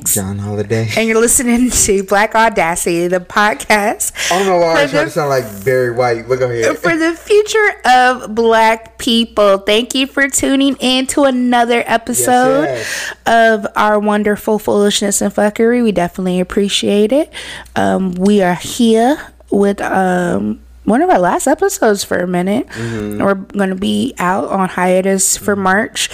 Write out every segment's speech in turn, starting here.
Banks. John Holiday. And you're listening to Black Audacity, the podcast. I don't know why I trying to sound like Barry White. But go ahead. For the future of black people. Thank you for tuning in to another episode yes, yes. of our wonderful foolishness and fuckery. We definitely appreciate it. Um, we are here with um one of our last episodes for a minute. Mm-hmm. We're going to be out on hiatus for March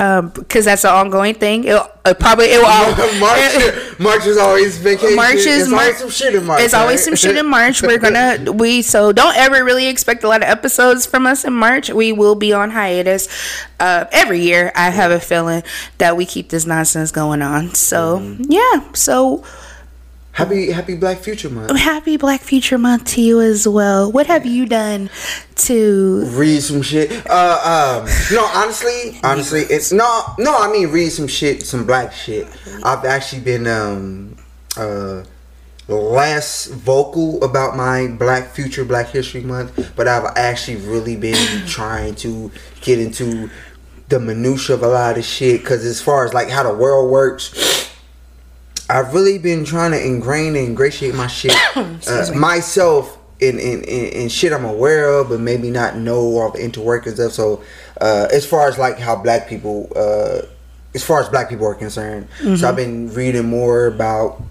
because um, that's an ongoing thing. It'll, it probably it will. All, March, March is always vacation. March is March, always some shit in March. It's right? always some shit in March. We're gonna we so don't ever really expect a lot of episodes from us in March. We will be on hiatus uh, every year. I have a feeling that we keep this nonsense going on. So mm-hmm. yeah, so Happy Happy Black Future Month. Happy Black Future Month to you as well. What have you done to read some shit? Uh, um, no, honestly, honestly, it's no, no. I mean, read some shit, some black shit. I've actually been um, uh, less vocal about my Black Future Black History Month, but I've actually really been trying to get into the minutia of a lot of shit. Because as far as like how the world works I've really been trying to ingrain and ingratiate my shit uh, myself in, in, in, in, shit I'm aware of, but maybe not know all the interworkings of. So, uh, as far as like how black people, uh, as far as black people are concerned, mm-hmm. so I've been reading more about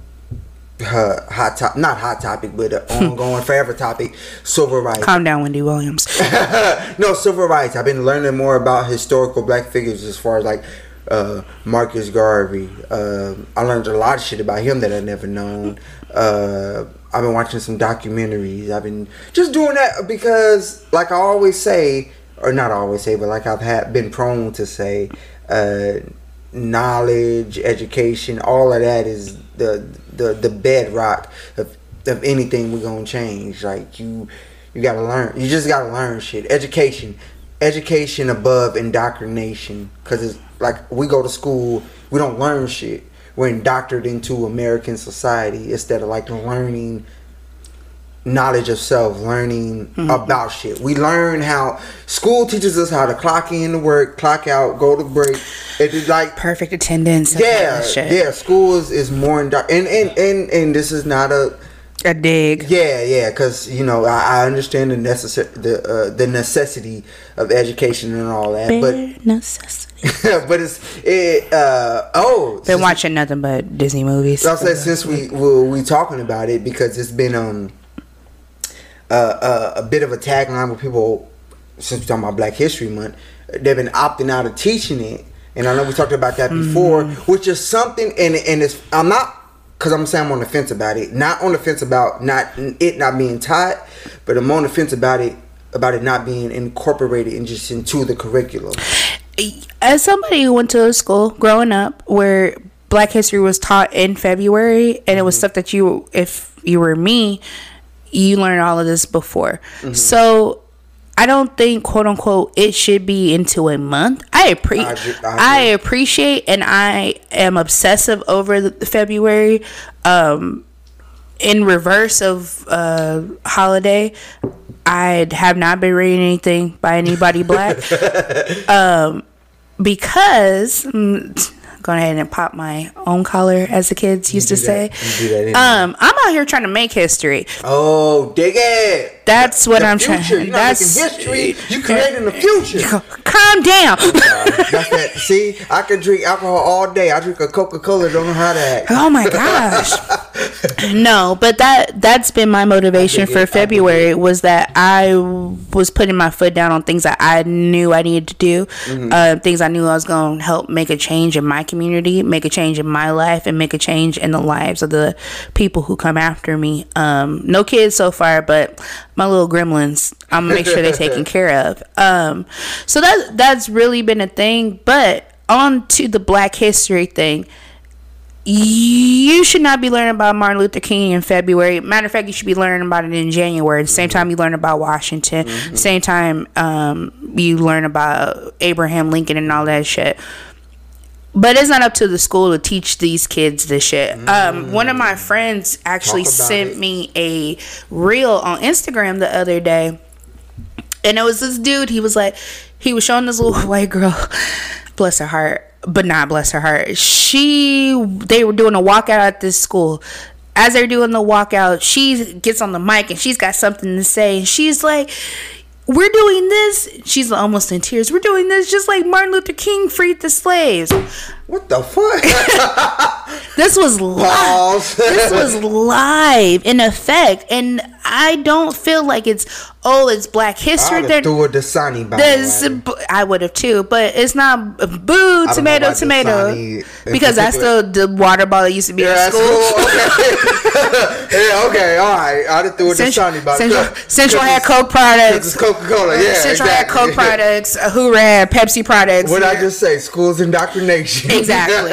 uh, hot top, not hot topic, but an ongoing forever topic, civil rights. Calm down, Wendy Williams. no, civil rights. I've been learning more about historical black figures as far as like uh, Marcus Garvey. Uh, I learned a lot of shit about him that I never known. Uh, I've been watching some documentaries. I've been just doing that because, like I always say, or not always say, but like I've had been prone to say, uh, knowledge, education, all of that is the the the bedrock of of anything we're gonna change. Like you, you gotta learn. You just gotta learn shit. Education, education above indoctrination, because it's like we go to school, we don't learn shit. We're indoctrinated into American society instead of like learning knowledge of self, learning mm-hmm. about shit. We learn how school teaches us how to clock in to work, clock out, go to break. It's like perfect attendance. Yeah, yeah. School is, is more indo- and, and and and this is not a a dig. Yeah, yeah, because you know I, I, understand the necessary the uh, the necessity of education and all that, Bare but necessity. but it's it. Uh, oh, been watching nothing but Disney movies. I said since we we we talking about it because it's been um uh, uh, a bit of a tagline with people since we're talking about Black History Month. They've been opting out of teaching it, and I know we talked about that before, mm. which is something. And and it's I'm not because I'm saying I'm on the fence about it. Not on the fence about not it not being taught, but I'm on the fence about it about it not being incorporated and just into the curriculum. As somebody who went to a school growing up where Black History was taught in February, and it was mm-hmm. stuff that you, if you were me, you learned all of this before. Mm-hmm. So I don't think quote unquote it should be into a month. I appreciate I, I, appreciate and I am obsessive over the February. Um, in reverse of uh, holiday, I have not been reading anything by anybody black. um, because mm, go ahead and pop my own collar, as the kids used to say. Um, I'm out here trying to make history. Oh, dig it! That's what the I'm future. trying. You're that's history. You creating the future. Calm down. that's that. See, I can drink alcohol all day. I drink a Coca Cola. Don't know how to act. Oh my gosh. no, but that that's been my motivation for it. February was that I was putting my foot down on things that I knew I needed to do, mm-hmm. uh, things I knew I was going to help make a change in my community, make a change in my life, and make a change in the lives of the people who come after me. Um, no kids so far, but my little gremlins. I'm gonna make sure they're taken care of. Um, so that that's really been a thing. But on to the Black History thing. You should not be learning about Martin Luther King in February. Matter of fact, you should be learning about it in January. The same time you learn about Washington. Mm-hmm. Same time um, you learn about Abraham Lincoln and all that shit but it's not up to the school to teach these kids this shit. Mm. Um, one of my friends actually sent it. me a reel on Instagram the other day, and it was this dude. He was like, he was showing this little white girl, bless her heart. but not bless her heart. She they were doing a walkout at this school. As they're doing the walkout, she gets on the mic and she's got something to say. And she's like, we're doing this. She's almost in tears. We're doing this just like Martin Luther King freed the slaves. What the fuck? this was live. this was live in effect, and I don't feel like it's oh, it's Black History. I threw a Dasani this, I would have too, but it's not boo tomato tomato because that's still the water bottle used to be yeah, in school. Okay. yeah, okay, all right. I would have threw a Central, Dasani bottle. Central, Central had Coke products. Coca Cola, yeah. Central exactly. had Coke products. Who ran Pepsi products? What yeah. I just say? School's indoctrination. Exactly.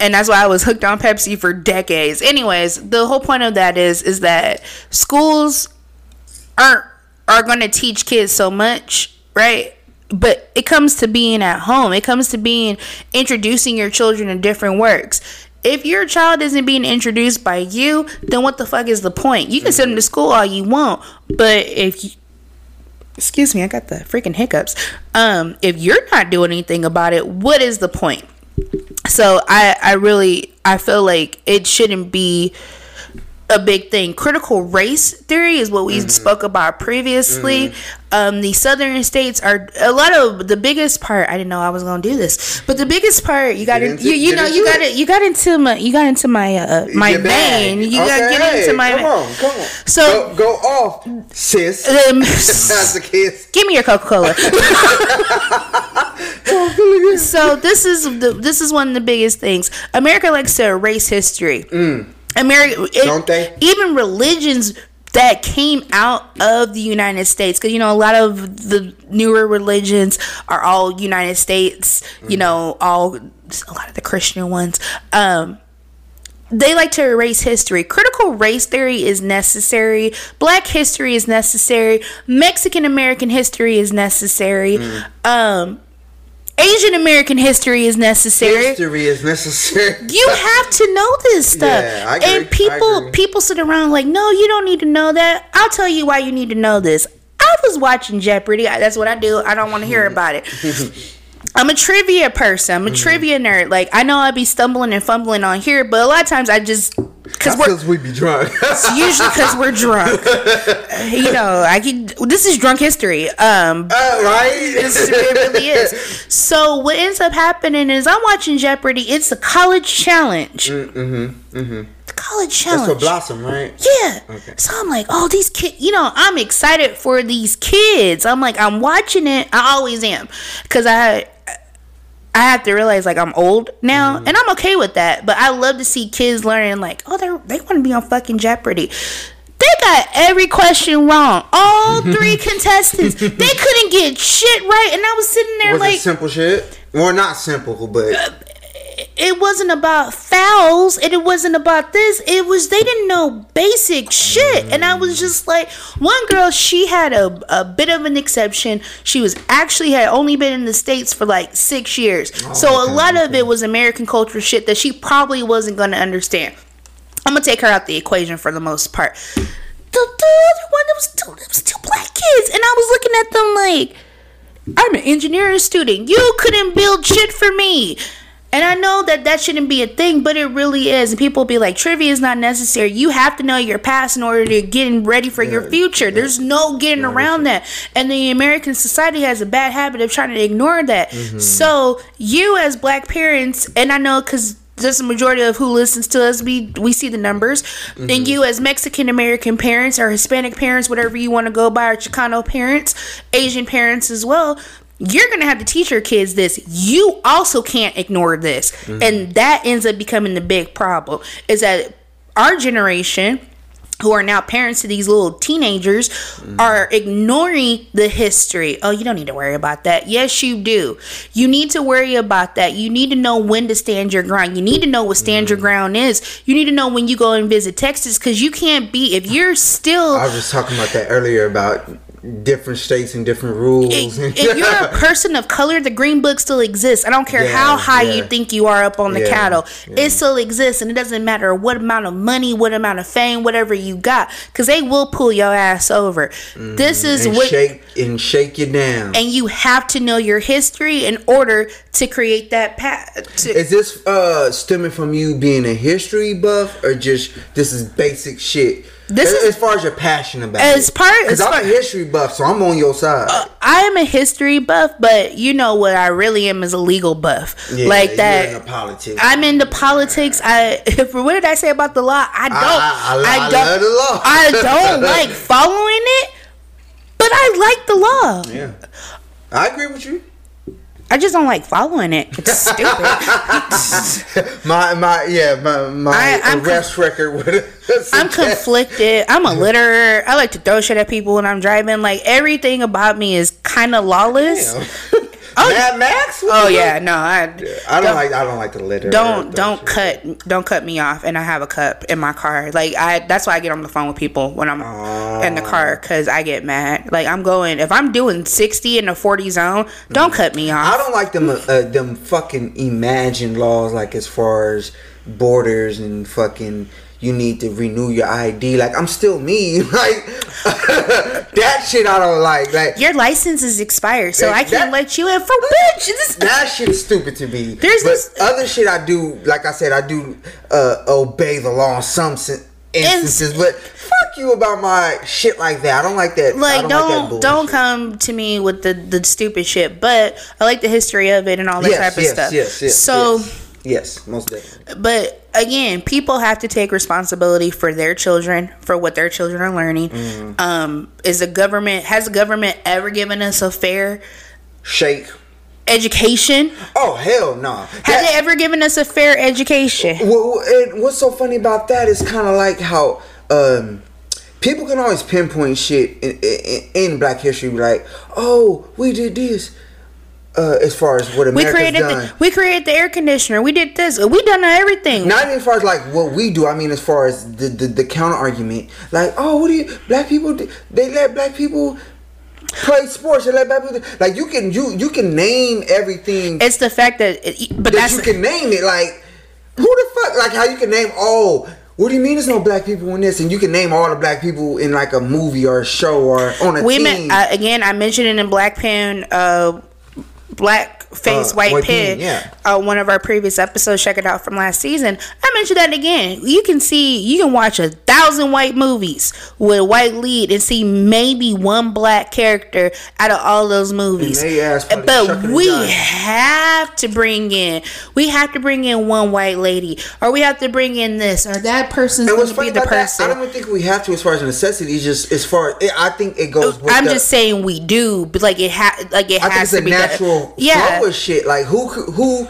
and that's why I was hooked on Pepsi for decades. Anyways, the whole point of that is is that schools aren't are going to teach kids so much, right? But it comes to being at home. It comes to being introducing your children to different works. If your child isn't being introduced by you, then what the fuck is the point? You can send them to school all you want, but if you, excuse me, I got the freaking hiccups. Um, if you're not doing anything about it, what is the point? so I I really I feel like it shouldn't be a big thing. Critical race theory is what we mm-hmm. spoke about previously. Mm-hmm. Um, the southern states are a lot of the biggest part. I didn't know I was gonna do this, but the biggest part you got into, you, you know you got it you got into my you got into my uh, my vein. You okay, got get into my come on come on. So go, go off, sis. Um, That's the kiss. Give me your Coca Cola. so this is the this is one of the biggest things. America likes to erase history. Mm. America, don't they? Even religions that came out of the United States, because you know a lot of the newer religions are all United States. Mm. You know, all a lot of the Christian ones. Um, they like to erase history. Critical race theory is necessary. Black history is necessary. Mexican American history is necessary. Mm. Um, Asian American history is necessary. History is necessary. you have to know this stuff. Yeah, I agree. And people people sit around like, no, you don't need to know that. I'll tell you why you need to know this. I was watching Jeopardy. That's what I do. I don't want to hear about it. I'm a trivia person. I'm a mm-hmm. trivia nerd. Like I know I'd be stumbling and fumbling on here, but a lot of times I just because we're we be drunk. it's usually because we're drunk. you know, I can. This is drunk history. Um, uh, right? This, it really is. So what ends up happening is I'm watching Jeopardy. It's a college challenge. Mm-hmm. Mm-hmm. The college challenge. That's for Blossom, right? Yeah. Okay. So I'm like, oh, these kids. You know, I'm excited for these kids. I'm like, I'm watching it. I always am, because I I have to realize like I'm old now, mm-hmm. and I'm okay with that. But I love to see kids learning like, oh, they they want to be on fucking Jeopardy. They got every question wrong. All three contestants, they couldn't get shit right, and I was sitting there was like simple shit. Well, not simple, but uh, it wasn't about fouls and it wasn't about this. It was they didn't know basic shit. And I was just like, one girl, she had a, a bit of an exception. She was actually had only been in the States for like six years. Oh, so okay, a lot okay. of it was American culture shit that she probably wasn't gonna understand. I'm gonna take her out the equation for the most part. The, the other one that was it was still black kids. And I was looking at them like I'm an engineering student. You couldn't build shit for me. And I know that that shouldn't be a thing, but it really is. And people be like, trivia is not necessary. You have to know your past in order to get ready for yeah, your future. Yeah. There's no getting yeah, around that. And the American society has a bad habit of trying to ignore that. Mm-hmm. So you as black parents, and I know because just the majority of who listens to us we we see the numbers mm-hmm. and you as mexican american parents or hispanic parents whatever you want to go by or chicano parents asian parents as well you're going to have to teach your kids this. You also can't ignore this. Mm-hmm. And that ends up becoming the big problem is that our generation who are now parents to these little teenagers mm. are ignoring the history. Oh, you don't need to worry about that. Yes, you do. You need to worry about that. You need to know when to stand your ground. You need to know what stand mm. your ground is. You need to know when you go and visit Texas because you can't be, if you're still. I was just talking about that earlier about different states and different rules. if, if you're a person of color, the green book still exists. I don't care Yeah, how high yeah. you think you are up on the Yeah, cattle. It still exists, and it doesn't matter what amount of money, what amount of fame, whatever you got, because they will pull your ass over. This is Mm-hmm. and what. shake and shake you down. and you have to know your history in order to create that path. To, Is this uh stemming from you being a history buff or just this is basic shit? This as, is- as far as your passion about As it. part- because as I'm a history buff, so I'm on your side. Uh, I am a history buff, but you know what I really am is a legal buff. Yeah, like you're that. into politics. I'm into politics. I what did I say about the law? I don't. I- I- I don't. love the law. I don't like following it, but I like the law. yeah, I agree with you. I just don't like following it. It's stupid. My my yeah my my I- arrest record would. I'm conflicted. I'm a litterer. I like to throw shit at people when I'm driving. Like everything about me is kind of lawless. Mad Max. Oh yeah, no, I I don't, like I don't like the litter. don't don't shit. cut don't cut me off and i have a cup in my car like i that's why i get on the phone with people when i'm in the car because i get mad like i'm going if i'm doing 60 in the 40 zone don't cut me off. I don't like them uh, them fucking imagined laws like as far as borders and fucking you need to renew your ID. Like I'm still me. Like that shit I don't like. Like your license is expired so That- i can't that- let you in for bitch this that shit's stupid to me. There's but this- other shit I do. Like I said, I do uh, obey the law in some sen- instances. but fuck you about my shit like that. I don't like that. Like don't, don't like don't come to me with the the stupid shit but i like the history of it and all that Yes, type of stuff yes, yes, so yes. Yes, most definitely. but again, people have to take responsibility for their children, for what their children are learning. Mm-hmm. Um, is the government has the government ever given us a fair Shake. education? Oh hell no. Have That- they ever given us a fair education? Well, and what's so funny about that is kind of like how um, people can always pinpoint shit in, in, in Black History, like, oh, we did this. Uh, as far as what We America's created done, the we created the air conditioner. We did this. We done everything. not even as far as like what we do. I mean, as far as the the, the counter argument, like, oh, what do you black people? do- They let black people play sports. They let black people like you can you you can name everything It's the fact that, it, but that you can name it. Like, who the fuck? Like, how you can name all? What do you mean? There's no black people in this, and you can name all the black people in like a movie or a show or on a we team. met uh, again. I mentioned it in Black Pen, uh, Black Face Uh, White, White. Pen, yeah. Uh, one of our previous episodes. Check it out from last season. I mentioned that again. You can see, you can watch a thousand white movies with a white lead and see maybe one black character out of all those movies. And they But we have to bring in, we have to bring in one white lady, or we have to bring in this, or that person's going to be the about that? person. I don't even think we have to, as far as necessity. It's just as far. It, I think it goes. With I'm the, just saying we do, but like it ha- like it I has to be done. Yeah, flow of shit. Like who who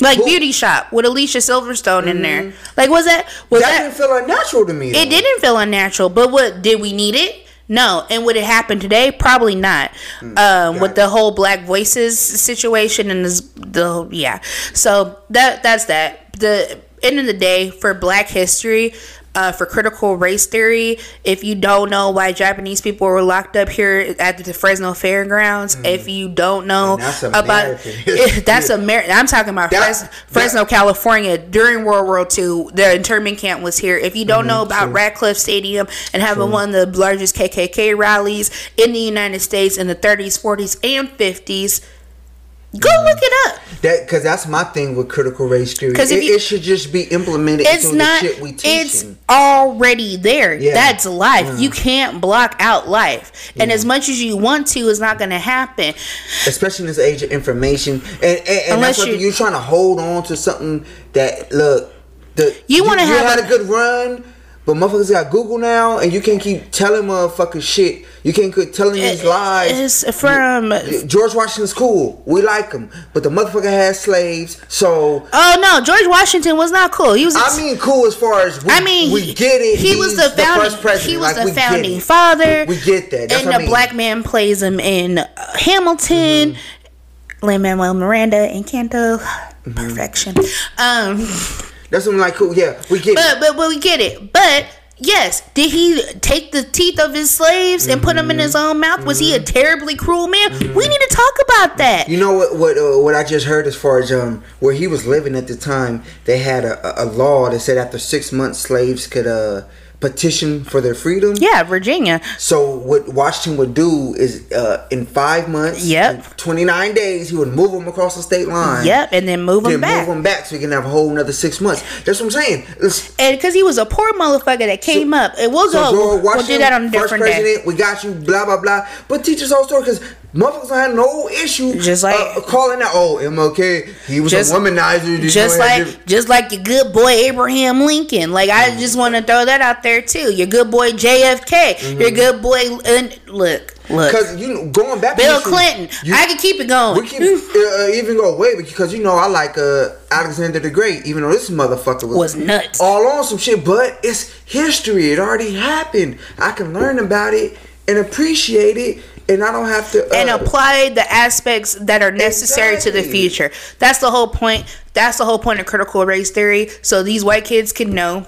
like who- Beauty Shop with Alicia Silverstone in there. Like was that was that that? didn't feel unnatural to me. it didn't feel unnatural, but what did we need it? No, and would it happen today? Probably not. Hmm. Um, with the whole Black Voices situation and this, the yeah, so that that's that. The end of the day for Black History, uh, for critical race theory, if you don't know why Japanese people were locked up here at the Fresno Fairgrounds, if you don't know. That's about that's American. I'm talking about That- Fres- Fresno, California during World War II. The internment camp was here. If you don't know about Ratcliffe Stadium and having one of the largest KKK rallies in the United States in the 30s, 40s, and 50s, go mm-hmm. look it up. that because that's my thing with critical race theory. 'Cause if It, it should just be implemented It's into not. the shit we teach. It's already there. Yeah. That's life. You mm. can't block out life, and as much as you want to, it's not going to happen. especially in this age of information, and and, and Unless that's something you- you're trying to hold on to something that look. The, You wanna have had a- a good run, but motherfuckers got Google now, and you can't keep telling motherfuckers shit. You can't keep telling these lies. It's from. George Washington's cool. We like him, but the motherfucker had slaves. So Oh no, George Washington was not cool. He was. I mean, cool as far as we, I mean, we get it. He was the founding. first president. he was Like, the founding father. We get that. That's and the I mean. black man plays him in uh, Hamilton. Mm-hmm. Lin Manuel Miranda Encanto. Perfection. Um, That's something like cool. Yeah, we get it. but but but we get it. But Yes. Did he take the teeth of his slaves and put them in his own mouth? Was he a terribly cruel man? We need to talk about that. You know what? What? Uh, what I just heard as far as um, where he was living at the time, they had a, a a law that said after six months, slaves could uh petition for their freedom. Yeah, Virginia. So what Washington would do is, uh, in five months, Yep. twenty nine days, he would move them across the state line. Yep, and then move Then him back. move them back so he can have a whole another six months. That's what I'm saying. It's- And because he was a poor motherfucker that came up, it we'll So go. George We'll, we'll do Washington, that on a first different day. president, we got you, blah blah blah. But teach us whole story because motherfuckers don't no issue Just like- uh, calling out. Oh, MLK, he was Just- a womanizer. Did Just like, just like your good boy Abraham Lincoln. Like I Mm. just want to throw that out there too. Your good boy JFK. Your good boy. And look, look. Because you know, going back, to Bill history, Clinton. you- I can keep it going. We can uh, even go way because you know I like uh, Alexander the Great, even though this motherfucker was, Was nuts. all on some shit. But it's history; it already happened. I can learn about it and appreciate it, and I don't have to. Uh, and apply the aspects that are necessary to the future. That's the whole point. That's the whole point of critical race theory. So these white kids can know,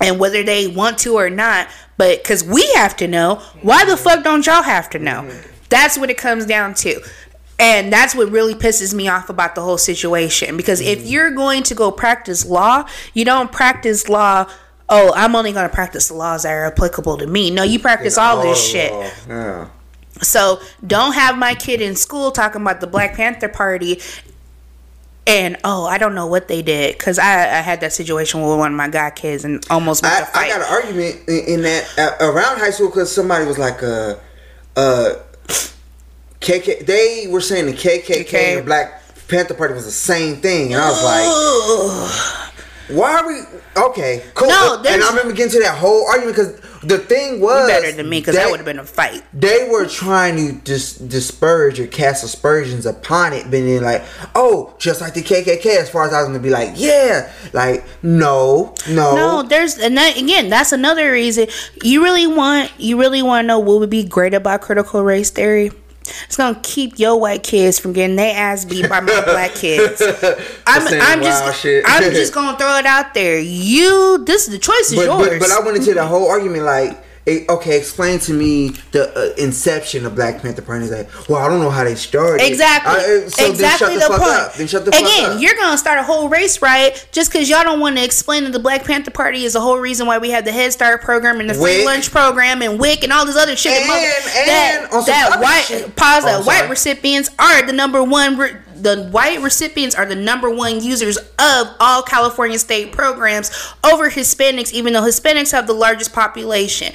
and whether they want to or not, but because we have to know, why the fuck don't y'all have to know? That's what it comes down to. And that's what really pisses me off about the whole situation. Because if you're going to go practice law, you don't practice law. Oh, I'm only going to practice the laws that are applicable to me. No, you practice all this oh, shit. Yeah. So don't have my kid in school talking about the Black Panther Party. And oh, I don't know what they did because I, I had that situation with one of my god kids and almost I, fight. I got an argument in, in that uh, around high school because somebody was like, uh, uh, KK. They were saying the KKK KK. and the Black Panther Party was the same thing, and I was like, why are we okay? Cool. No, and I remember getting to that whole argument because the thing was You better than me because that would have been a fight. They were trying to dis- disperse or cast aspersions upon it, being like, "Oh, just like the KKK." As far as I was gonna be like, "Yeah," like, no, no, No, there's and that again. That's another reason you really want you really want to know what would be great about critical race theory. It's gonna keep your white kids from getting their ass beat by my black kids. I'm, I'm just. I'm just gonna throw it out there. You this the choice is but, yours. but but I went into the whole argument like. Okay, explain to me the uh, inception of Black Panther Party. Like, well, I don't know how they started. Exactly. I- uh, so exactly then shut the, the, point. up. Then shut the fuck Again, you're gonna start a whole race riot just because y'all don't want to explain that the Black Panther Party is the whole reason why we have the Head Start program and the free lunch program and WIC and all this other shit. And- mother- and that on some that white shit. pause Oh, that white recipients are the number one. Re- the white recipients are the number one users of all California state programs over Hispanics, even though Hispanics have the largest population.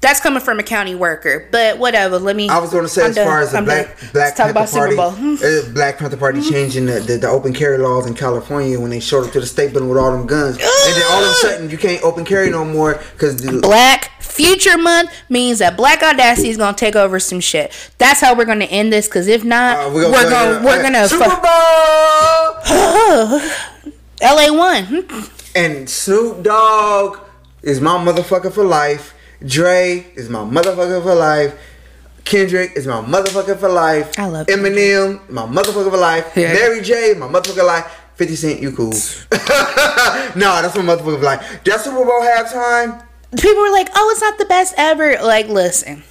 That's coming from a county worker, but whatever. Let me. I was going to say, I'm as done. far as the I'm Black done. Black Let's talk Panther Party, Bowl. Uh, Black Panther Party changing the, the, the open carry laws in California when they showed up to the state building with all them guns, and then all of a sudden you can't open carry no more because the Black Future Month means that Black Audacity is gonna take over some shit. That's how we're gonna end this. Cause if not, uh, we're gonna we're uh, gonna Super fuck. Bowl. LA one. And Snoop Dogg is my motherfucker for life. Dre is my motherfucker for life. Kendrick is my motherfucker for life. I love Eminem, my motherfucker for life. Yeah. Mary J, my motherfucker for life. 50 Cent, you cool. nah, that's my motherfucker for life. That Super Bowl halftime. People were like, "Oh, it's not the best ever." Like, listen,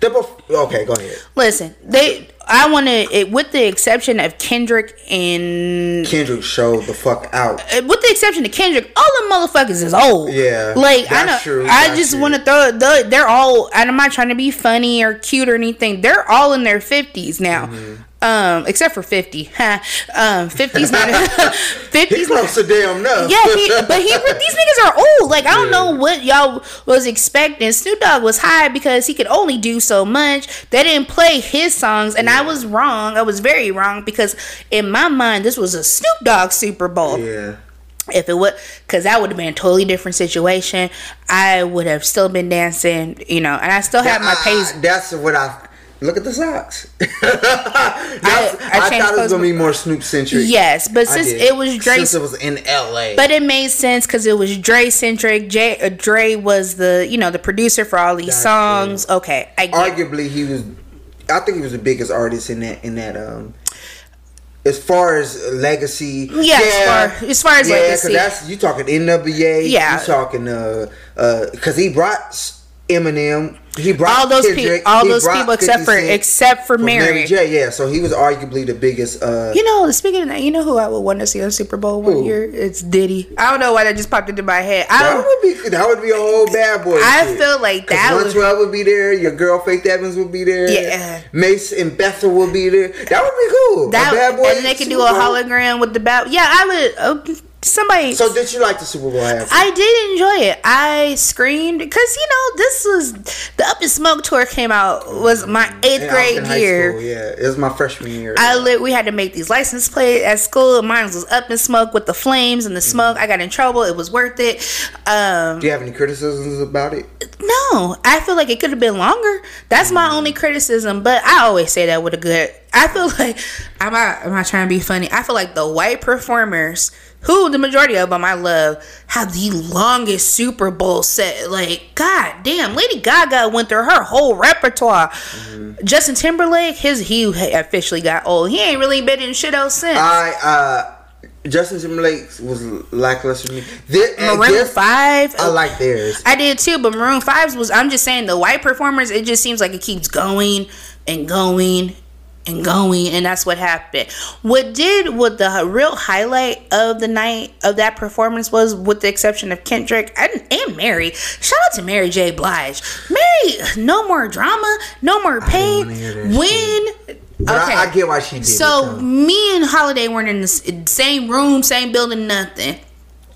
The bef- okay, go ahead. listen. They, I want to, with the exception of Kendrick and Kendrick showed the fuck out. uh, with the exception of Kendrick, all the motherfuckers is old. Yeah, like I know. true, I just want to throw. The, they're all. And I'm not trying to be funny or cute or anything. They're all in their fifties now. Mm-hmm. Um, except for fifty. Huh. Um, fifties not. He Fifties. close to damn enough. Yeah, he, but he these niggas are old. Like I don't know what y'all was expecting. Snoop Dogg was high because he could only do so much. They didn't play his songs, and I was wrong. I was very wrong because in my mind this was a Snoop Dogg Super Bowl. yeah. If it would, because that would have been a totally different situation. I would have still been dancing, you know, and I still have my pace. That's what I look at the socks. That's- I I, thought it was gonna be more Snoop centric. Yes, but since it was Dre, since it was in L.A. But it made sense because it was Dre centric. Jay, uh, Dre was the you know the producer for all these That's songs. Okay, I arguably he was. I think he was the biggest artist in that in that um as far as legacy, yeah, as far as, far as yeah, legacy, that's you talking NWA. Yeah. you talking uh uh because he brought Eminem. He brought all those people, all those people except for Cent except for from Mary. J. Yeah, so he was arguably the biggest. uh You know, speaking of that, you know who I would want to see on Super Bowl one Who? year? It's Diddy. I don't know why that just popped into my head. That I would be that would be a whole bad boy. I shit. feel like that One would- would be there. Your girl Faith Evans would be there. Yeah. Mase and Bethel would be there. That would be cool. that a bad boy. and they could do a hologram with the bat. Yeah, I would. Uh, somebody. So did you like the Super Bowl half? I did enjoy it. I screamed because you know this was the Up in Smoke tour came out was my mm, eighth And grade year. school, yeah, it was my freshman year. I lit, we had to make these license plates at school. Mine was up in smoke with the flames and the mm-hmm. smoke. I got in trouble. It was worth it. Um, do you have any criticisms about it? no, I feel like it could have been longer. That's my only mm. criticism. But I always say that with a good. I feel like I'm not. I'm not trying to be funny. I feel like the white performers, who the majority of them I love, have the longest Super Bowl set. Like, god damn, Lady Gaga went through her whole repertoire. Justin Timberlake, his he officially got old. He ain't really been in shit else since. I uh Justin Timberlake was lackluster to me. This, Maroon this- Five. I like theirs. I did too, but Maroon 5's was I'm just saying the white performers, it just seems like it keeps going and going and going and that's what happened. What did what the real highlight of the night of that performance was with the exception of Kendrick and, and Mary. Shout out to Mary J. Blige. Mary, no more drama, no more pain. wanna hear that When But I, I get why she did so though. me and Holiday weren't in the same room, same building, nothing.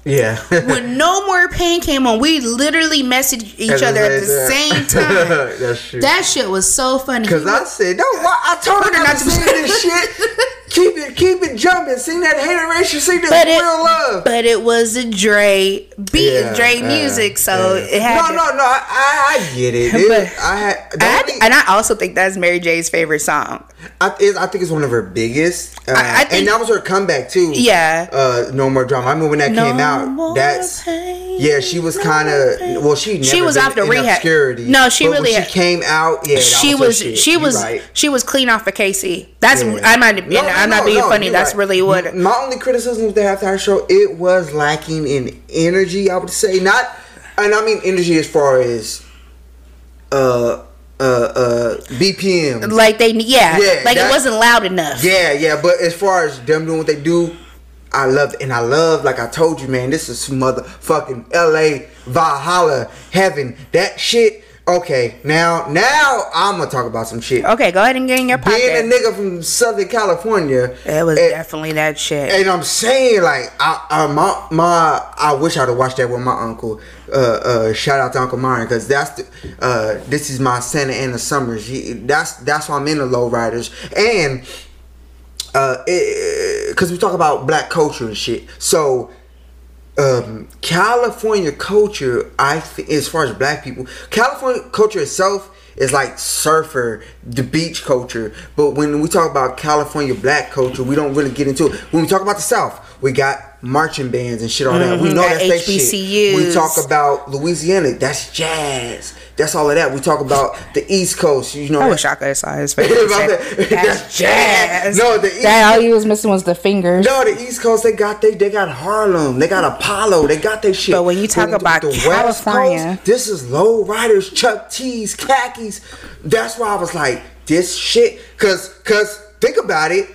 Yeah. When No More Pain came on, we literally messaged each other at the same same time. time. That's true. That shit was so funny. Cause I said, no, I told her not to sing. this shit. Keep it, keep it jumping. Sing that hateration. Sing that but it, real love. but it was a Dre beat, Yeah, Dre yeah, music, so yeah. it had. No, to- no, no. I, I, get it. It- But- I had. I, only- and I also think that's Mary J's favorite song. I, it, I think it's one of her biggest. Uh, I- I think- and that was her comeback too. Yeah. Uh, no more drama. I remember when that No came out. That's pain, yeah. She was kind of well. She never She was after rehab. obscurity. No, she really- she came out. Yeah, she was, was she was right. she was clean off of K-Ci. That's Yeah. I'm not No, I'm no, not being no, funny. That's right. really what. My only criticism with the halftime show, it was lacking in energy. I would say not, and I mean energy as far as uh uh uh BPM. Like they yeah, Yeah, like that- it wasn't loud enough. Yeah, yeah, but as far as them doing what they do, I love it. And I love, like I told you, man, this is motherfucking LA Valhalla heaven. That shit. Okay, now, now I'm gonna talk about some shit. Okay, go ahead and get in your pocket. Being a nigga from Southern California, it was and, definitely that shit. and I'm saying like, I, I my my I wish I'd have watched that with my uncle. Uh, uh, shout out to Uncle Myron because that's the, uh, this is my Santa Ana Summers. He, that's that's why I'm in the lowriders and uh, because we talk about black culture and shit. So, um, California culture, I think, as far as black people, California culture itself is like surfer, the beach culture. But when we talk about California black culture, we don't really get into it. When we talk about the South, we got marching bands and shit on that. We Mhm, know got that's their shit. We talk about Louisiana, that's jazz. That's all of that. We talk about the East Coast, you know. I wish I could his face. That's jazz. No, the East- that all he was missing was the fingers. No, the East Coast they got they they got Harlem, they got Apollo, they got their shit. But when you talk about California- West Coast, this is low riders, Chuck T's, khakis. That's why I was like, this shit, cause cause think about it,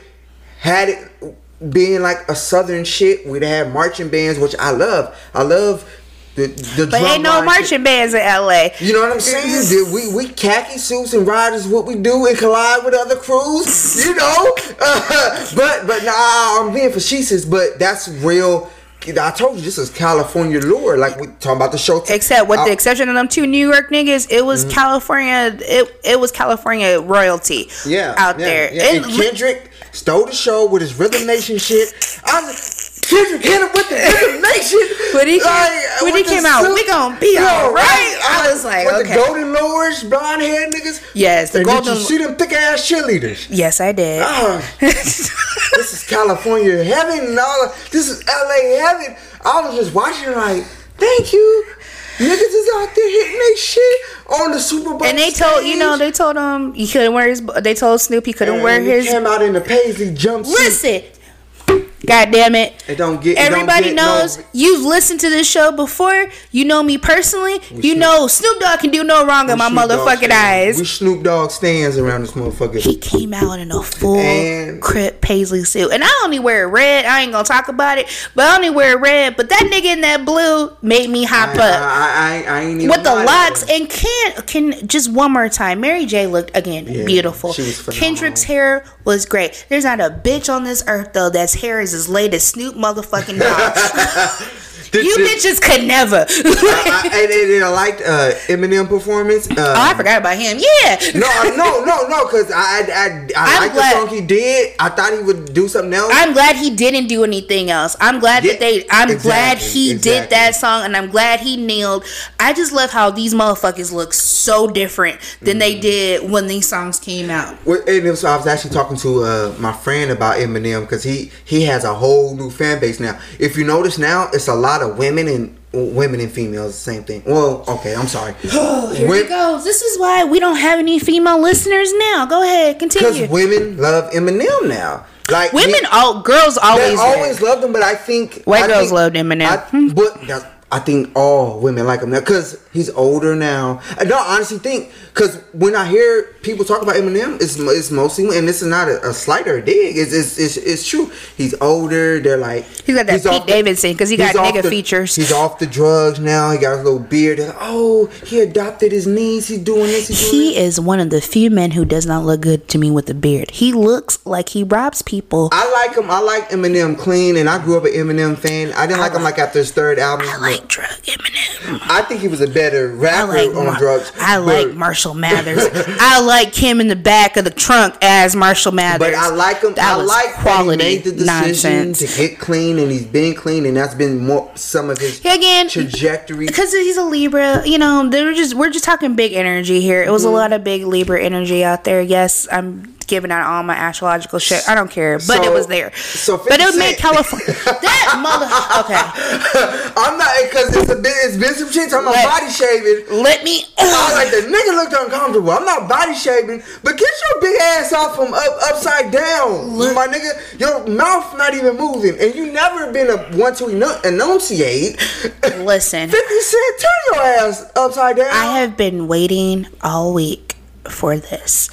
had it being like a southern shit, we'd have marching bands, which I love. I love the the But ain't no marching bands in LA. You know what I'm saying? Did we we khaki suits and riders what we do and collide with other crews. You know, uh, but but nah, I'm being facetious. But that's real. I told you this is California lore. Like we talking about the show. Except with I- the exception of them two New York niggas, it was California. It it was California royalty. yeah, out yeah, there. Yeah. And And Kendrick stole the show with his Rhythm Nation shit. I was. Kendrick hit him with the Rhythm Nation. When he came- Like, when he came out, we gon' be alright. right? I was like, with okay. the golden lowers, blonde hair niggas. Yes, the golden- Did you see them thick ass cheerleaders? yes, I did. Ah, this is California heaven and all. This is LA heaven. I was just watching like, thank you. Niggas is out there hitting they shit on the Super Bowl. And they told you know they told him he couldn't wear his. They told Snoop he couldn't and wear his. came out in the paisley jumpsuit. Listen, God damn it. It don't get. Everybody don't get knows No, you've listened to this show before. You know me personally. you Snoop- know Snoop Dogg can do no wrong in my Snoop motherfucking eyes. We Snoop Dogg stands around this motherfucker. he came out in a full And- crip paisley suit. And I only wear red. I ain't gonna talk about it, but I only wear red. But that nigga in that blue made me hop I, up. I, I, I ain't even With the locks and can can just one more time. Mary J looked again Yeah, beautiful. she was. Kendrick's hair was great. There's not a bitch on this earth though that's hair is as late as Snoop motherfucking Dogg. You bitches could never. I, I, and, and I liked uh, Eminem performance. Uh, oh, I forgot about him. Yeah. No, no, no, no, because I, I, I, like the song he did. I thought he would do something else. I'm glad he didn't do anything else. I'm glad Yeah, that they. I'm exactly, glad he did that song, and I'm glad he nailed. I just love how these motherfuckers look so different than Mm. they did when these songs came out. Well, and so I was actually talking to uh, my friend about Eminem because he he has a whole new fan base now. If you notice now, it's a lot of women and women and females. The same thing. Well, okay, I'm sorry. Here Wom- we go. This is why we don't have any female listeners now. Go ahead, continue. Because women love Eminem now. Like Women, he- all girls always. always loved him, but I think White I girls think- loved Eminem. I, but I think all women like him now because he's older now. I don't honestly think because when I hear people talk about Eminem, it's it's mostly and this is not a, a slight or a dig. It's, it's it's it's true. He's older. They're like He's got that Pete off the- Davidson, 'cause he got he's nigga the- features. He's off the drugs now. He got a little beard. Like, oh, he adopted his niece. He's doing this. He's doing He is one of the few men who does not look good to me with a beard. He looks like he robs people. I like him. I like Eminem clean, and I grew up an Eminem fan. I didn't like him like after his third album. I like drug Eminem. I think he was a better I rapper like on Mar- drugs. I like Marshall Mathers. I like him in the back of the trunk as Marshall Mathers. But I like him. That I like quality that he made the decision nonsense. to get clean, and he's been clean, and that's been more some of his Again, trajectory. because he's a Libra, you know, they're just we're just talking big energy here. It was Mm-hmm. a lot of big Libra energy out there. Yes, I'm giving out all my astrological shit. I don't care, but it was there. so but it 50 made California that mother. Okay, I'm not because it's a bit. It's been some shit talking about body shaving. let me. I was like the nigga looked uncomfortable. I'm not body shaving, but get your big ass off from up upside down, Look- my nigga. Your mouth not even moving, and you never been a one to enu- enunciate. Listen, Fifty Cent, turn your ass upside down. I have been waiting all week for this.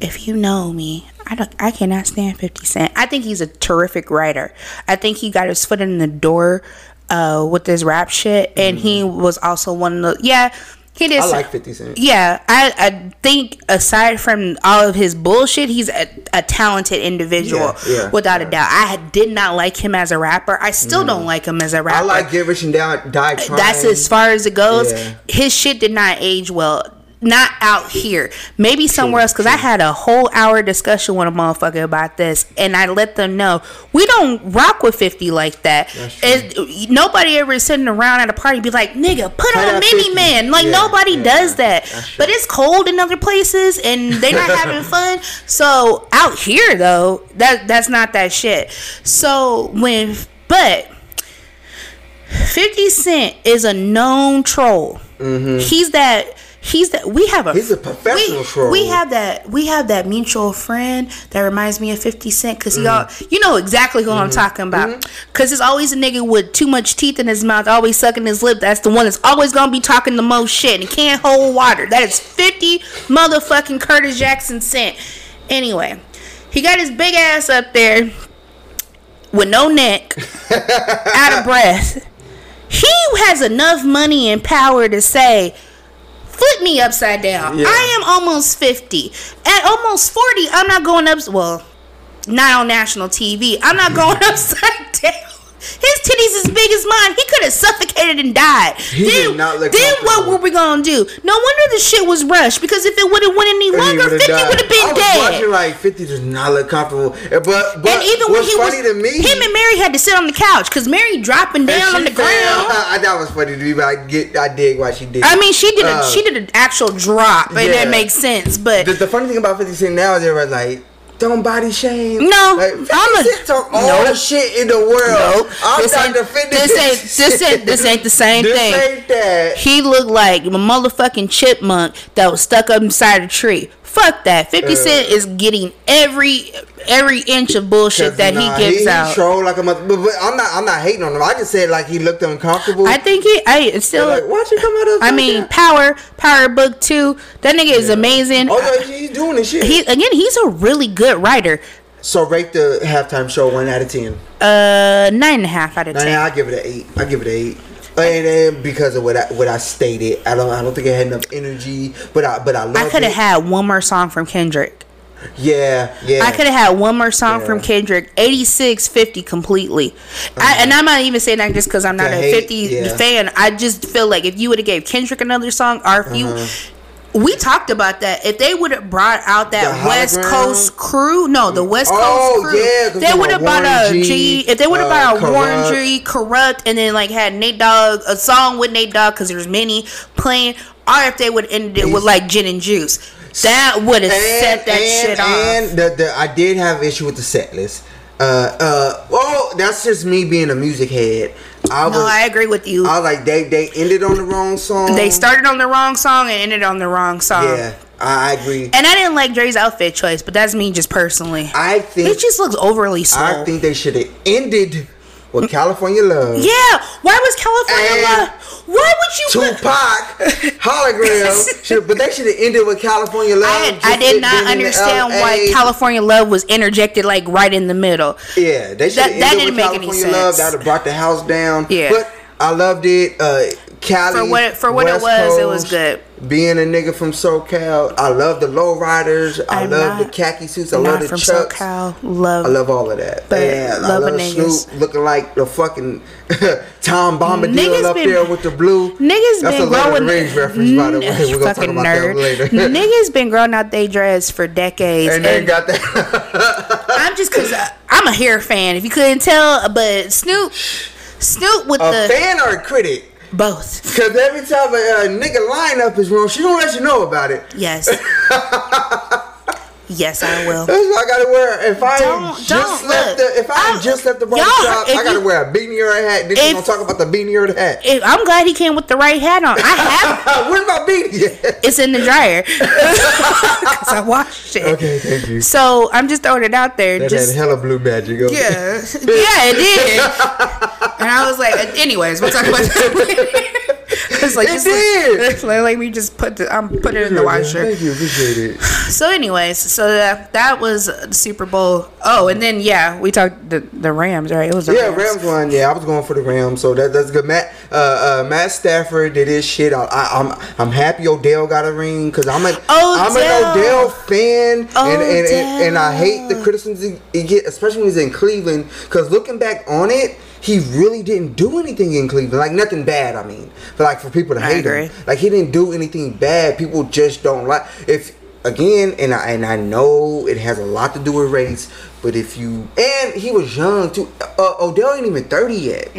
If you know me, I don't I cannot stand 50 Cent. I think he's a terrific writer. I think he got his foot in the door uh with this rap shit and he was also one of the yeah, he did Mm-hmm. I like Fifty Cent. yeah, I, I think aside from all of his bullshit, he's a, a talented individual, Yeah, yeah, without yeah. a doubt. I did not like him as a rapper. I still don't like him as a rapper. Mm-hmm. I like Get Rich and Die, die Trying. That's as far as it goes. His shit did not age well. Not out here. Maybe somewhere else. Because I had a whole hour discussion with a motherfucker about this, and I let them know we don't rock with fifty like that. It, nobody ever sitting around at a party be like, "Nigga, put on out Mini 50. Man." Like Yeah, nobody yeah, does that. But it's cold in other places, and they're not having fun. So out here, though, that that's not that shit. So when, but 50 Cent is a known troll. He's that. He's that. We have a. Mm-hmm. He's a professional we, troll. We have that. We have that mutual friend that reminds me of 50 Cent because. Mm-hmm. You know exactly who I'm talking about. Because it's always a nigga with too much teeth in his mouth, always sucking his lip. That's the one that's always gonna be talking the most shit and can't hold water. That is 50 motherfucking Curtis Jackson Cent. Anyway, he got his big ass up there with no neck, out of breath. He has enough money and power to say, flip me upside down. Yeah. I am almost 50. At almost 40, I'm not going up, well, not on national TV. I'm not going upside down. His titties as big as mine. He could have suffocated and died. He then did not look then what were we gonna do? No wonder the shit was rushed because if it would have went any longer, would've 50 died. would have been I was dead. watching like 50 does not look comfortable. But, but and even when he was, funny to me, him and Mary had to sit on the couch because Mary dropping down on the fell. ground. I, that was funny to me, but I get, I dig why she did. I mean, she did a Uh, she did an actual drop, and yeah. that makes sense. But The, the funny thing about 50 Cent now is everybody's like, don't body shame. No, like, I'm a- talk all Nope. the shit in the world. Nope. I'm This defending this ain't- this ain't- this ain't the same this thing. ain't that. He looked like a motherfucking chipmunk that was stuck up inside a tree. Fuck that. Fifty Uh. Cent is getting every every inch of bullshit that Nah, he gives he, out. He troll like a mother, but, but I'm not. I'm not hating on him. I just said like he looked uncomfortable. I think he. I still. like, why'd you come out of? I mean, Power, Power Book Two. That nigga is amazing. oh yeah, he's doing this shit. He again, he's a really good writer. so rate the halftime show one out of ten. Uh, nine and a half out of Nah, ten. I give it an eight. I give it an eight. And, and because of what I what I stated, I don't I don't think I had enough energy, but I but I love I could have had one more song from Kendrick. Yeah, yeah. I could have had one more song Yeah. from Kendrick. 86 50 completely. I, uh-huh. and I'm not even saying that just because I'm not a hate, 50 yeah. fan. I just feel like if you would have gave Kendrick another song, or if you. We talked about that. If they would have brought out that The West hologram? Coast crew, no, the West Coast Oh, crew, yeah, they they would have Warren a G, G. If they would have uh, brought a Warren Kurupt. G, Kurupt, and then like had Nate Dogg a song with Nate Dogg because there's many playing, or if they would ended it with like Gin and Juice, that would have set that shit off. And the, the I did have issue with the set list. Uh, uh, well, that's just me being a music head. I was, No, I agree with you. I was like they they ended on the wrong song. they started on the wrong song and ended on the wrong song. Yeah, I, agree. And I didn't like Dre's outfit choice, but that's me just personally. I think it just looks overly slow. I think they should have ended with California Love. yeah, why was California Love? Why would you? put- Tupac hologram, should, but they should have ended with California Love. I, I did not understand why California Love was interjected like right in the middle. Yeah, they should That- that didn't make any sense. California Love. That would have brought the house down. Yeah. but I loved it. Uh, Cali For what- for what it West was, it was Coast, good. Being a nigga from SoCal, I love the lowriders. I I'm love the khaki suits. I love the from chucks. SoCal. Love. I love all of that. But and I love love. Snoop looking like the fucking Tom Bombadil Niggas up been- there with the blue. Niggas That's been a Lord of growing. Rings reference, by the way. We're gonna talk fucking about nerd. that later. Niggas been growing out they dress for decades, and they got that. I'm just because uh, I'm a hair fan. If you couldn't tell, but Snoop, Snoop with a the fan or a critic? Both. Because every time a, a nigga line up is wrong, she don't let you know about it. Yes. yes, I will. I gotta wear. If I Don't- just don't, left look. the, if I I'm- just left the barbershop, I gotta you- wear a beanie or a hat. Then if- gonna talk about the beanie or the hat. If- I'm glad he came with the right hat on. I have. Where's my beanie? It's in the dryer because I washed it. okay, thank you. So I'm just throwing it out there. That just had hella blue magic. Okay. Yeah, yeah, it did. And I was like, anyways, we'll talk about that. it's like, It just did. Like, let me just put the, I'm put it in the washer. Thank you, appreciate it. So, anyways, so that that was the Super Bowl. Oh, and then yeah, we talked the the Rams, right? It was Yeah, Rams won. Yeah, I was going for the Rams, so that that's good. Matt uh, uh, Matt Stafford did his shit. I, I, I'm I'm happy Odell got a ring because I'm a am an Odell. Odell fan, and, and, and and I hate the Odell. criticism he get, especially when he's in Cleveland. Because looking back on it, he really didn't do anything in Cleveland, like nothing bad. I mean, but like for people to I hate agree. him, like he didn't do anything bad. People just don't like if. Again, and I and I know it has a lot to do with race, but if you and he was young too. Uh, Odell ain't even thirty yet.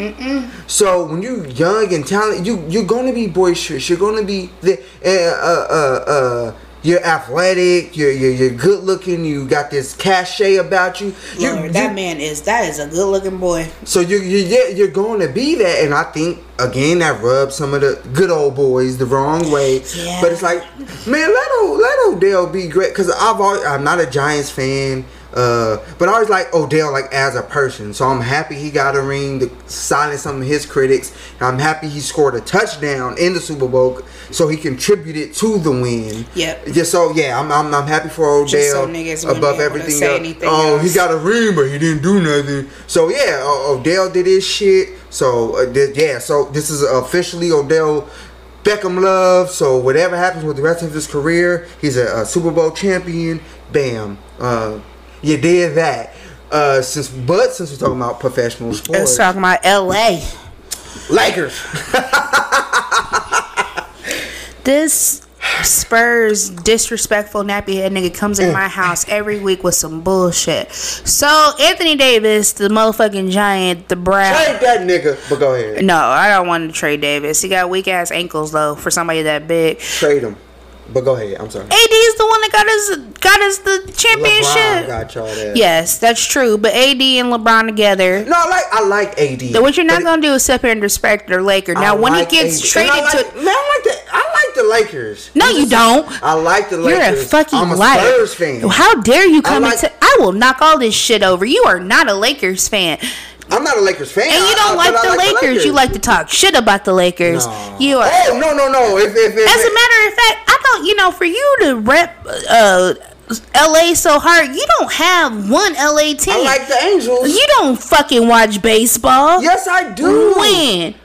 So when you're young and talented, you you're gonna be boisterous. You're gonna be the uh uh uh. uh you're athletic. You're, you're you're good looking. You got this cachet about you. You, Lord, you- that man is that is a good looking boy. so you you yeah, you're going to be that, and I think again that rubs some of the good old boys the wrong way. Yeah. But it's like, man, let let Odell be great because I've always, I'm not a Giants fan, uh, but I always like Odell like as a person. So I'm happy he got a ring to silence some of his critics. I'm happy he scored a touchdown in the Super Bowl, so he contributed to the win. Yep. Yeah. So yeah, I'm I'm, I'm happy for Odell Just so above everything else. Oh, he got a ring, but he didn't do nothing. So yeah, Odell did his shit. So uh, th- yeah, so this is officially Odell Beckham love. So whatever happens with the rest of his career, he's a, a Super Bowl champion. Bam, uh, you did that. Uh, since but since we're talking about professional sports, Let's sports, talk about L.A. Lakers. This Spurs disrespectful nappy head nigga comes in my house every week with some bullshit. So Anthony Davis, the motherfucking giant, the brown. Trade that nigga. But go ahead. No, I don't want to trade Davis. He got weak ass ankles though for somebody that big. Trade him. But go ahead. I'm sorry. AD is the one that got us got us the championship. got y'all that. Yes, that's true. But AD and LeBron together. No, I like I like AD. So what you're not gonna do is sit here and respect their Laker. Now I when like he gets AD. traded like, to, man, I like the I like the Lakers. No, you don't. I like the Lakers. You're a fucking I'm a liar. Spurs fan. How dare you come I like, into? I will knock all this shit over. You are not a Lakers fan. I'm not a Lakers fan. And you don't I, like, the, like Lakers. the, Lakers. You like to talk shit about the Lakers. No. You are. Oh no no no! If, if, if, As a matter of fact, I thought you know for you to rep uh, LA so hard, you don't have one LA team. I like the Angels. You don't fucking watch baseball. Yes, I do. When?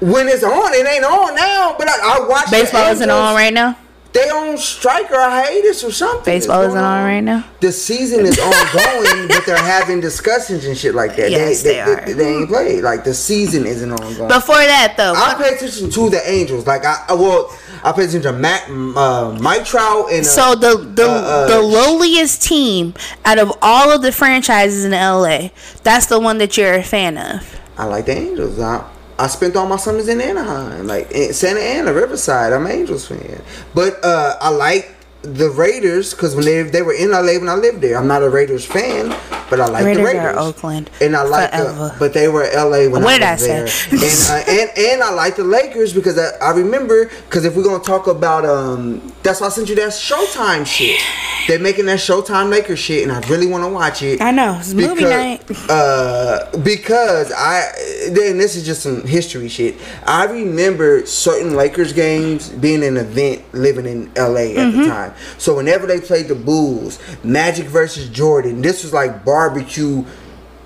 When it's on, it ain't on now. But I, I watch. Baseball isn't on right now they on strike or hiatus or something. Baseball isn't on, on right now. The season is ongoing, but they're having discussions and shit like that. Yes, they, they, they are. They, they, ain't played. Like the season isn't ongoing. Before that, though, I pay attention to the Angels. Like I, well, I pay attention to Matt, uh, Mike Trout, and uh, so the the uh, uh, the lowliest team out of all of the franchises in LA. That's the one that you're a fan of. I like the Angels. I, I spent all my summers in Anaheim, like in Santa Ana, Riverside. I'm an Angels fan, but uh, I like the Raiders because when they they were in LA when I lived there. I'm not a Raiders fan, but I like Raiders the Raiders. Oakland, and I like the, but they were LA when what I was did I there. Say? and, uh, and and I like the Lakers because I, I remember because if we're gonna talk about um, that's why I sent you that Showtime shit. They're making that Showtime Lakers shit, and I really want to watch it. I know it's because, movie night. Uh, because I then this is just some history shit. I remember certain Lakers games being an event living in LA at mm-hmm. the time. So whenever they played the Bulls, Magic versus Jordan, this was like barbecue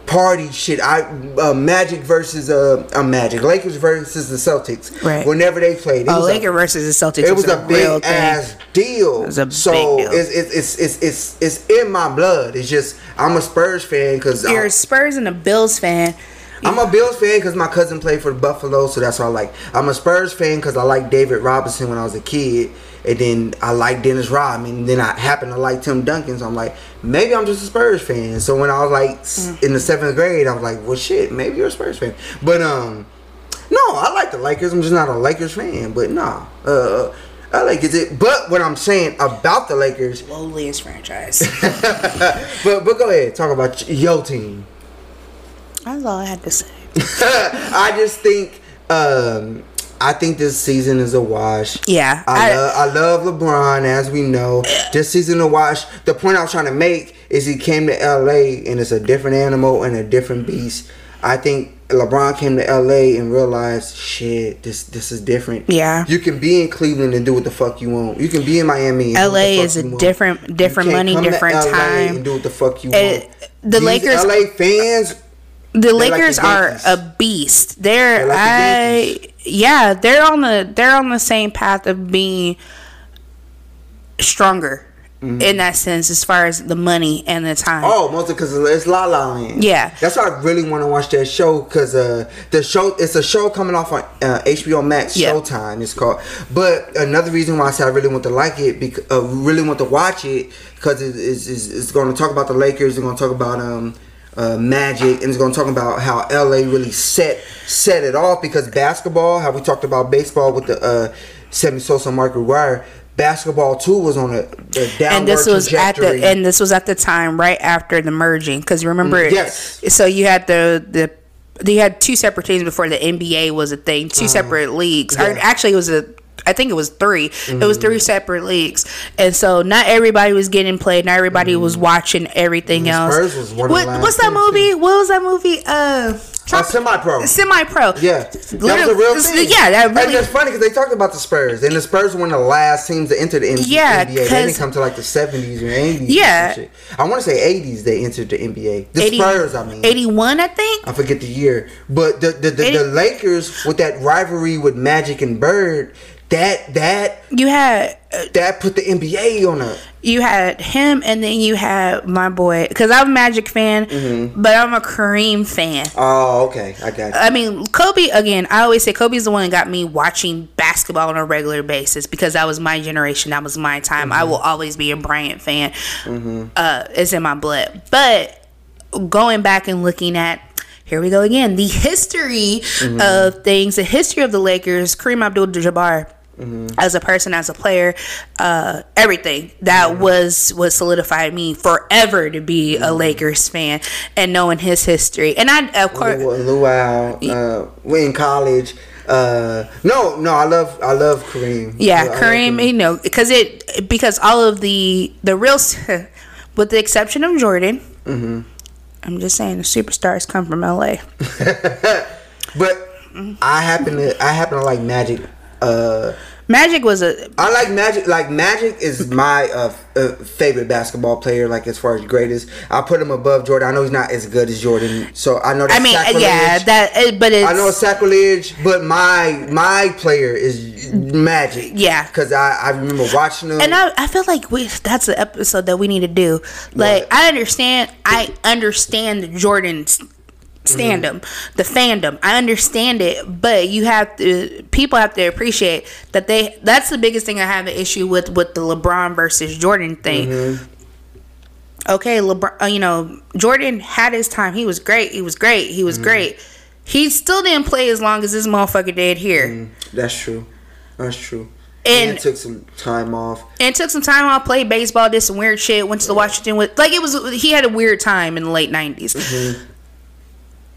party shit. I uh, Magic versus uh, uh Magic Lakers versus the Celtics. Right. Whenever they played, it oh, Lakers versus the Celtics. It was, was a, a big ass deal. It was a so big deal. It's, it's it's it's it's in my blood. It's just I'm a Spurs fan because you're I'm, a Spurs and a Bills fan. I'm a Bills fan because my cousin played for the Buffalo, so that's why I like. I'm a Spurs fan because I like David Robinson when I was a kid, and then I like Dennis Rodman. And then I happen to like Tim Duncan, so I'm like, maybe I'm just a Spurs fan. So when I was like mm. in the seventh grade, I was like, well, shit, maybe you're a Spurs fan. But um, no, I like the Lakers. I'm just not a Lakers fan. But nah, uh. I like it, but what I'm saying about the Lakers, lowliest franchise. but but go ahead, talk about your team. That's all I had to say. I just think um, I think this season is a wash. Yeah, I, I, love, I love LeBron, as we know. This season a wash. The point I was trying to make is he came to LA and it's a different animal and a different beast. I think LeBron came to LA and realized, shit, this this is different. Yeah, you can be in Cleveland and do what the fuck you want. You can be in Miami. LA is a different different money, different time. And do what the fuck you it, want. The These Lakers, LA fans the Lakers like the are a beast. They're, they're like I the yeah, they're on the they're on the same path of being stronger mm-hmm. in that sense as far as the money and the time. Oh, mostly because it's La La Land. Yeah, that's why I really want to watch that show because uh, the show it's a show coming off on uh, HBO Max yep. Showtime. It's called. But another reason why I said I really want to like it, because uh, really want to watch it because it, it's, it's, it's going to talk about the Lakers. It's going to talk about um uh, Magic, and it's going to talk about how LA really set set it off because basketball, how we talked about baseball with the uh, Sammy Sosa, Mark McGwire. Basketball too was on a, a downward and this was trajectory. at the and this was at the time right after the merging because remember mm, yes so you had the the they had two separate teams before the NBA was a thing, 2 uh, separate leagues. Yeah. Or actually, it was a I think it was 3 mm-hmm. It was three mm-hmm. separate leagues, and so not everybody was getting played. Not everybody mm-hmm. was watching everything else. what, what's that movie? Too. What was that movie? Uh, uh, semi-pro. Semi-pro. Yeah, that was a real thing. Yeah, that really. And it's funny because they talked about the Spurs, and the Spurs were one of the last teams to enter the NBA. Yeah, NBA. They didn't come to like the seventies or eighties. Yeah, I want to say eighties. They entered the NBA. The 80, Spurs, I mean, eighty-one, I think. I forget the year, but the the, the, the Lakers with that rivalry with Magic and Bird that that you had uh, that put the NBA on a. You had him, and then you had my boy. Because I'm a Magic fan, mm-hmm. but I'm a Kareem fan. Oh, okay, I got. You. I mean, Kobe. Again, I always say Kobe's the one that got me watching basketball on a regular basis because that was my generation. That was my time. Mm-hmm. I will always be a Bryant fan. Mm-hmm. Uh, it's in my blood. But going back and looking at here we go again. The history mm-hmm. of things, the history of the Lakers, Kareem Abdul Jabbar Mm-hmm. As a person, as a player, uh, everything that mm-hmm. was was solidified me forever to be mm-hmm. a Lakers fan and knowing his history. And I, of course, Luau, uh, in college. Uh, no, no, I love, I love Kareem. Yeah, I Kareem, Kareem. You know, because it because all of the the real, with the exception of Jordan. Mm-hmm. I'm just saying the superstars come from LA. but I happen to I happen to like Magic. Uh, Magic was a. I like Magic. Like Magic is my uh, uh, favorite basketball player. Like as far as greatest, I put him above Jordan. I know he's not as good as Jordan, so I know. I mean, sacrilege. yeah, that. But I know it's sacrilege, but my my player is Magic. Yeah, because I, I remember watching him, and I, I feel like we that's the episode that we need to do. Like what? I understand, I understand Jordan's standum, mm-hmm. the fandom. I understand it, but you have to people have to appreciate that they that's the biggest thing I have an issue with with the LeBron versus Jordan thing. Mm-hmm. Okay, LeBron, uh, you know, Jordan had his time. He was great. He was great. He was mm-hmm. great. He still didn't play as long as this motherfucker did here. Mm-hmm. That's true. That's true. And, and, took some time off. And took some time off, played baseball, did some weird shit, went to the Washington with like it was he had a weird time in the late 90s. Mm-hmm.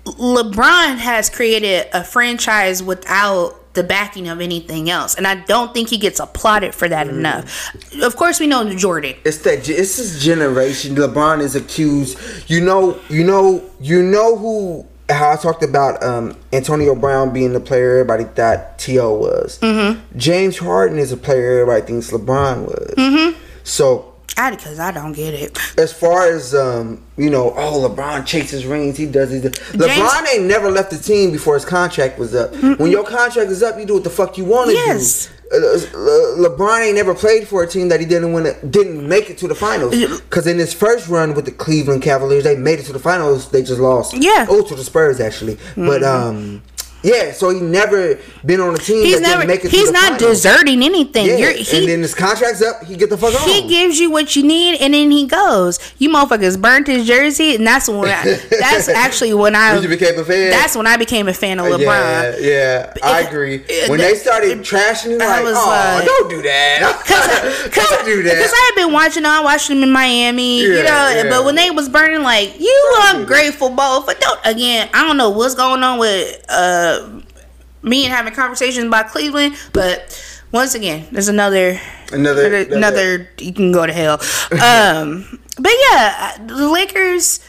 LeBron has created a franchise without the backing of anything else, and I don't think he gets applauded for that mm. enough. Of course, we know Jordan. It's that it's this generation. LeBron is accused. You know, you know, you know who. How I talked about um, Antonio Brown being the player everybody thought T.O. was. Mm-hmm. James Harden is a player everybody thinks LeBron was. Mm-hmm. So I because I don't get it. As far as um, you know, oh LeBron chases rings, he does it. LeBron ain't never left the team before his contract was up. mm When your contract is up, you do what the fuck you want to yes. do. Uh, uh, LeBron ain't never played for a team that he didn't win, it, didn't make it to the finals. Because in his first run with the Cleveland Cavaliers, they made it to the finals. They just lost. Yeah. Oh, to the Spurs actually. Mm-hmm. But um, yeah, so he never been on a team. He's never. he's not deserting anything. Yeah. He, and then his contract's up. He get the fuck on. He gives you what you need, and then he goes. You motherfuckers burnt his jersey, and that's when. I, that's actually when I. When became a fan. That's when I became a fan of LeBron. Yeah, yeah, I agree. When they started trashing him, like, oh, like, don't do that. Cause, don't do that. Because I had been watching. I watched them in Miami, yeah, you know. But when they was burning, like, you ungrateful both. But don't again. I don't know what's going on with. uh me and having conversations about Cleveland, but once again, there's another another another, another you can go to hell. um, but yeah, the Lakers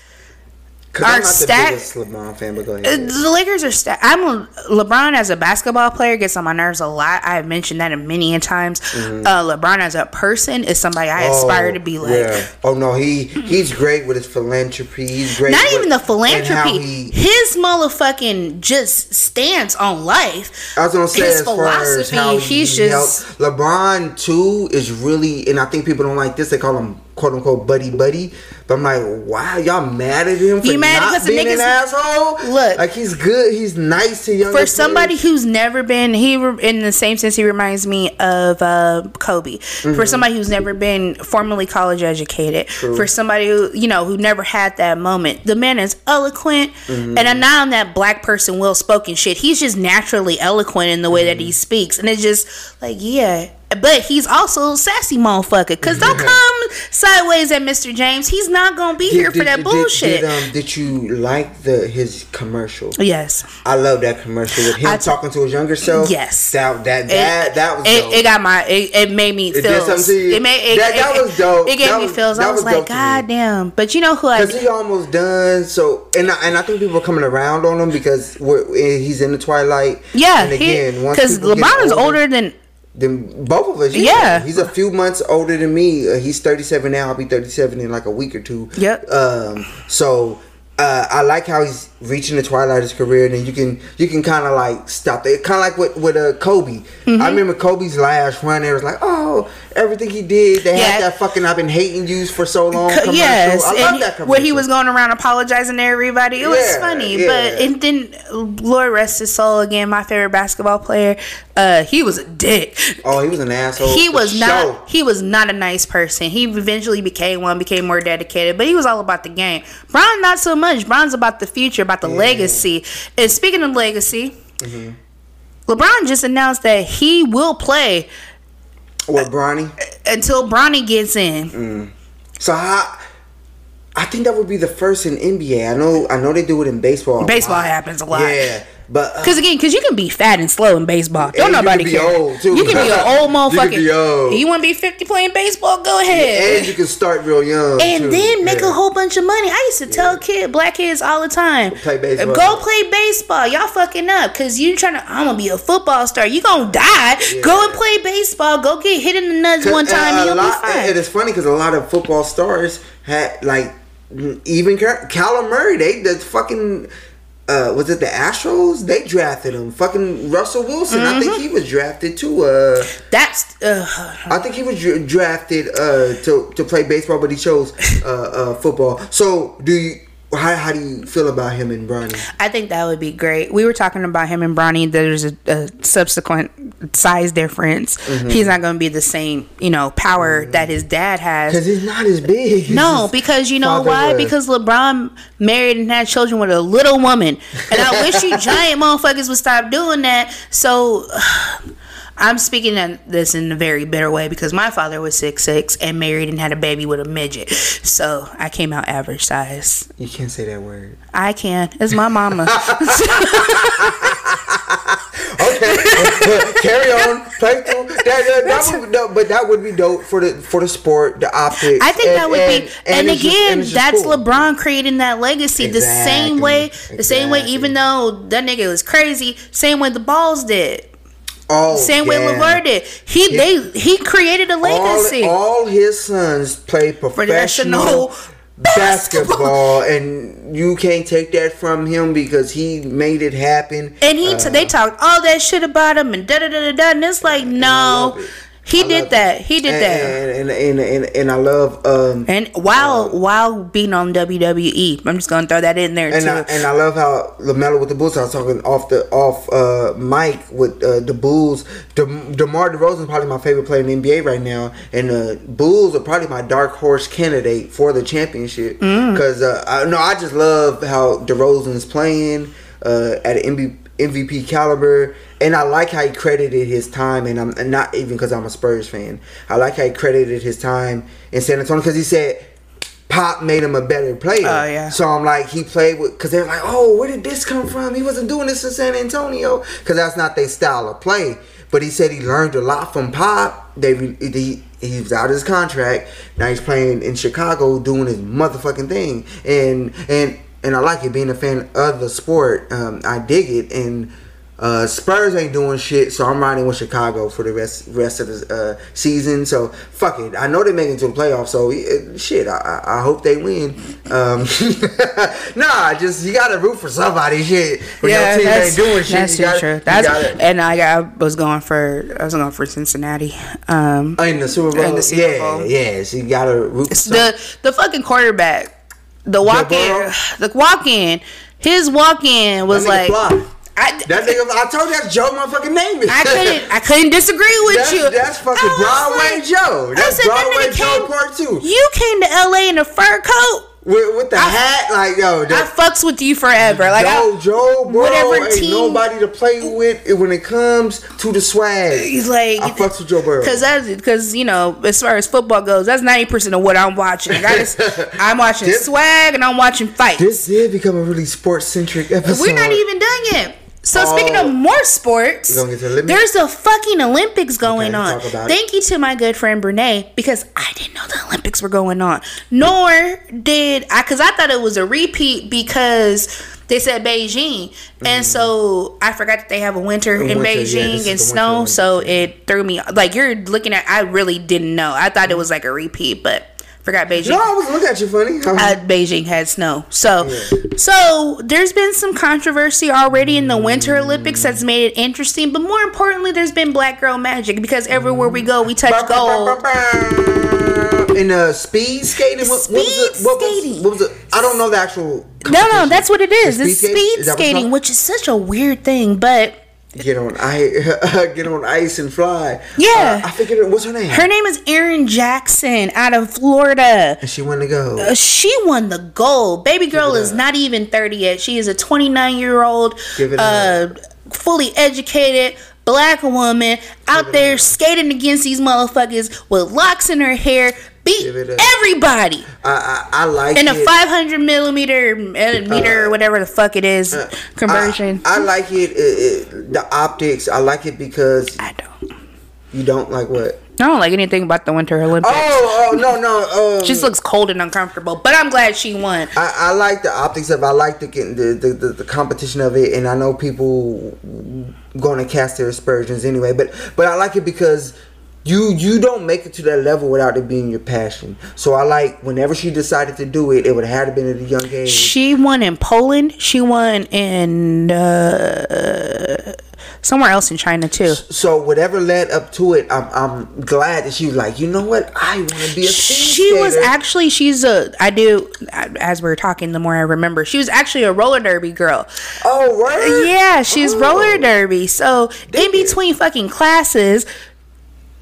are stacked. LeBron fan, but go ahead. Uh, the Lakers are stacked. I'm a, LeBron as a basketball player gets on my nerves a lot. I have mentioned that a many times. Mm-hmm. Uh, LeBron as a person is somebody I oh, aspire to be like. Yeah. Oh no, he he's great with his philanthropy. He's great. Not even the philanthropy. He, his motherfucking just stance on life. I was gonna say his philosophy. he's he just helped. LeBron too is really, and I think people don't like this. They call him quote unquote buddy buddy. But I'm like, wow, y'all mad at him for you mad not being an asshole? Look, like he's good, he's nice to young. For somebody players. who's never been, he in the same sense he reminds me of uh, Kobe. Mm-hmm. For somebody who's never been formally college educated, True. for somebody who you know who never had that moment, the man is eloquent, mm-hmm. and I'm not on that black person well spoken shit. He's just naturally eloquent in the way mm-hmm. that he speaks, and it's just like yeah but he's also sassy motherfucker. Cause don't come sideways at Mr. James. He's not gonna be did, here for that did, bullshit. Did, um, did you like the his commercial? Yes. I love that commercial with him I, talking to his younger self. Yes. That that that, it, that was it, it, got my it, it made me feel it, it made it, that, that was dope. It, gave that me feels. I was, was like, God damn. But you know who I Because he almost done so and I, and I think people are coming around on him because he's in the twilight. Yeah. And again, because LeBron is older than then both of us. Yeah. yeah. He's a few months older than me. Uh, he's 37 now. I'll be 37 in like a week or two. Yep. Um, so uh, I like how he's reaching the twilight of his career, and then you can you can kind of like stop it. Kind of like with with uh, Kobe. Mm-hmm. I remember Kobe's last run. It was like, oh, everything he did. They yeah. had that fucking "I've been hating you for so long." Co- yes, I love that commercial. Where he was going around apologizing to everybody. It yeah, was funny, yeah. but and then Lord rest his soul again. My favorite basketball player. Uh, he was a dick. Oh, he was an asshole. He was not. He was not a nice person. He eventually became one, became more dedicated, but he was all about the game. Bron, not so much. Bron's about the future, about the yeah. legacy. And speaking of legacy, mm-hmm. LeBron just announced that he will play With Bronny. until Bronny gets in. Mm. So how? I think that would be the first in NBA. I know. I know they do it in baseball. Baseball happens a lot. Yeah, but uh, Cause again, cause you can be fat and slow in baseball. Don't And you nobody can be care. old, too. You can be an old motherfucker. old. You want to be fifty playing baseball? Go ahead. and you can start real young. and too. then make Yeah. a whole bunch of money. I used to tell kid, black kids all the time, Play baseball. Go play baseball. Y'all fucking up because you trying to. I'm gonna be a football star. You gonna die. Go and play baseball. Go get hit in the nuts one time. And and you'll lot, be fine. and it's funny because a lot of football stars had like even Cal- Callum Murray. They the fucking. Uh, was it the Astros? They drafted him. Fucking Russell Wilson. I think Mm-hmm. he was drafted too. Uh, That's uh, I think he was drafted uh, to to play baseball, but he chose uh, uh, football. So, do you? How, how do you feel about him and Bronny? I think that would be great. We were talking about him and Bronny. There's a, a subsequent size difference. Mm-hmm. He's not going to be the same, you know, power that his dad has. Because he's not as big. No, because you know why? was. Because LeBron married and had children with a little woman, and I wish you giant motherfuckers would stop doing that. So. I'm speaking this in a very bitter way because my father was six six and married and had a baby with a midget, so I came out average size. you can't say that word. I can. It's my mama. Okay, carry on. That, that, that would, no, but that would be dope for the for the sport, the optics. I think and- that would and- be, and, just- again, and just that's cool. LeBron creating that legacy the same way, the same way. Even though that nigga was crazy, same way the Balls did, Oh, same way yeah. LaVar did. He they he created a legacy. All, all his sons play professional basketball, and you can't take that from him because he made it happen. and he Uh, they talked all that shit about him and da da da da da. And it's like no. He I did that. it. He did and, that. and and, and and and I love um And while while being on WWE, I'm just gonna throw that in there and too. I, and I love how Lamelo with the Bulls. I was talking off the off uh, mic with uh, the Bulls. De- DeMar DeRozan is probably my favorite player in the NBA right now, and the Bulls are probably my dark horse candidate for the championship. Mm. Because uh, I no, I just love how DeRozan's playing uh, at an MVP caliber, and I like how he credited his time. And I'm and not even because I'm a Spurs fan. I like how he credited his time in San Antonio because he said. Pop made him a better player. Oh, yeah. So I'm like, he played with, because they're like, oh, where did this come from? He wasn't doing this in San Antonio. Because that's not their style of play. But he said he learned a lot from Pop. They he, he was out of his contract. Now he's playing in Chicago doing his motherfucking thing. And, and, and I like it being a fan of the sport. Um, I dig it. And, uh, Spurs ain't doing shit, so I'm riding with Chicago for the rest rest of the uh, season. So fuck it. I know they make it to the playoffs, so uh, shit. I, I hope they win. Um, nah, just you gotta root for somebody. Shit, when your team ain't doing shit, that's gotta, true. gotta- and I, I was going for I was going for Cincinnati. Um, in the Super Bowl. In the Super yeah, Bowl. yeah. So you gotta root for the the fucking quarterback, the walk in, the walk in, his walk in was like. fly. I, That nigga, I told you that's Joe motherfucking name. I couldn't I couldn't disagree with That's, you. that's fucking Broadway like- Joe. That's said, Broadway nigga Joe came- Part Two. You came to LA in a fur coat. With, with the I- hat, like yo, I that, fucks with you forever. Like Joe, I, Joe, bro, whatever ain't team- nobody to play with when it comes to the swag. he's like I fucks with Joe Burrow. Cause that's because you know, as far as football goes, that's ninety percent of what I'm watching. I just, I'm watching This- swag and I'm watching fights. This did become a really sports centric episode. We're not even done yet. So speaking Oh. of more sports, We gonna get to the there's a fucking Olympics going Okay, on. Thank you to my good friend Brene because I didn't know the Olympics were going on. Nor did I, because I thought it was a repeat because they said Beijing, and so I forgot that they have a winter in Mm-hmm. winter, Beijing is and snow. So it threw me. Like you're looking at, I really didn't know. I thought it was like a repeat, but forgot Beijing No, I was looking at you funny. Uh, Beijing had snow. So, so there's been some controversy already in the Winter Olympics that's made it interesting. But more importantly, there's been black girl magic because everywhere we go, we touch gold. In uh, speed skating, what, what was it? Speed What was, skating. what was it? I don't know the actual. No, no, that's what it is. It's speed skating? speed Is that what it's skating, which is such a weird thing. But Get on ice, get on ice and fly. Yeah. Uh, I figured. What's her name? her name is Erin Jackson out of Florida. and she went to go. Uh, she won the gold. Baby girl is up. not even 30 yet. She is a 29 year old it uh, fully educated black woman out there skating against these motherfuckers with locks in her hair, beat everybody. I, I, I like in a five hundred millimeter meter uh, or whatever the fuck it is uh, conversion. I, I like it, it, it, The optics. I like it because I don't. You don't like what? I don't like anything about the Winter Olympics. Oh, oh no, no. Um, just looks cold and uncomfortable. But I'm glad she won. I, I like the optics of. I like the the, the the, the competition of it, and I know people going to cast their aspersions anyway. But but I like it because you you don't make it to that level without it being your passion. So I like whenever she decided to do it, it would have had to been at a young age. She won in Poland. She won in uh, somewhere else in China too. So whatever led up to it, I'm I'm glad that she was like, you know what, I want to be a. She was actually she's a I do as we are talking. The more I remember, she was actually a roller derby girl. Oh right. Yeah, she's oh. roller derby. So in between fucking classes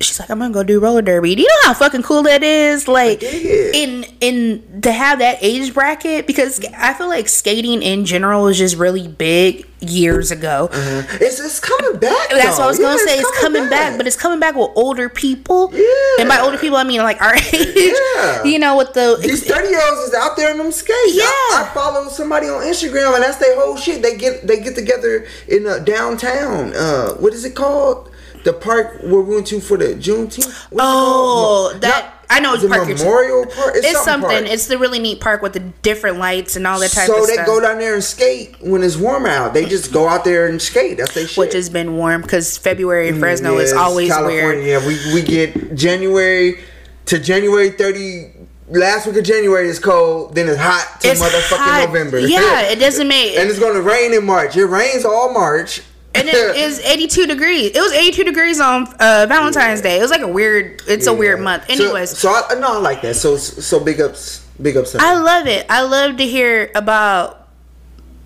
she's like, I'm gonna go do roller derby. Do you know how fucking cool that is? Like in in to have that age bracket because I feel like skating in general is just really big years ago. Uh-huh. It's it's coming back. That's though. what I was gonna say. It's, it's coming, back. back. but it's coming back with older people. Yeah. And by older people, I mean like our age. Yeah. You know, with the these thirty year olds is out there in them skates. Yeah. I, I, follow somebody on Instagram, and that's their whole shit. They get they get together in uh, downtown. Uh, what is it called? The park we went to for the Juneteenth. Oh, that. Not, I know it's park Memorial Park. It's, it's something. something. It's the really neat park with the different lights and all that type so of stuff. So they go down there and skate when it's warm out. They just go out there and skate. That's they shit. Which has been warm because February in mm, Fresno is always California. weird. Yeah, we we get January to January thirty last week of January is cold, then it's hot to it's motherfucking hot. November. Yeah, it doesn't make. and it's gonna rain in March. It rains all March, and it is 82 degrees. It was 82 degrees on uh, Valentine's yeah. Day. It was like a weird. It's yeah. a weird month. Anyways, so, so I no, I like that. So so big ups, big ups. I love it. I love to hear about.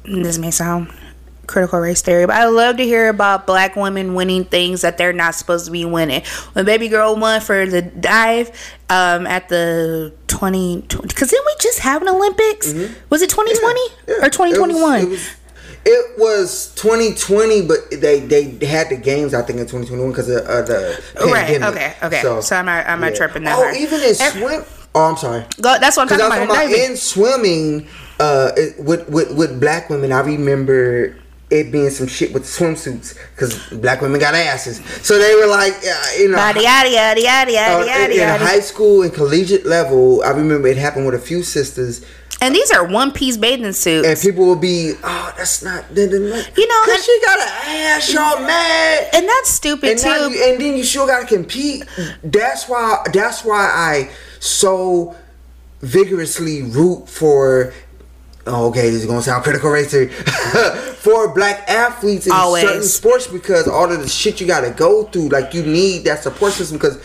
This may sound critical race theory, but I love to hear about black women winning things that they're not supposed to be winning. When Baby Girl won for the dive um, at the 2020, because didn't we just have an Olympics? Mm-hmm. Was it 2020 yeah, or 2021? It was 2020, but they they had the games I think in 2021 because of uh, the pandemic. Right. Okay. Okay. So, so I'm not, I'm not yeah. tripping that. Oh, hard. even in swim. Oh, I'm sorry. Go, that's what I'm talking, about. talking about. In swimming, uh, it, with with with black women, I remember it being some shit with swimsuits because black women got asses. So they were like, uh, you know, yada yada yada yada yada yada. In high school and collegiate level, I remember it happened with a few sisters and these are one piece bathing suits. And people will be, oh, that's not. You know, because she got an ass, y'all mad. And that's stupid and too. You, and then you still got to compete. That's why. That's why I so vigorously root for. Oh, okay, this is gonna sound critical racer for black athletes in Always. certain sports because all of the shit you got to go through, like you need that support system because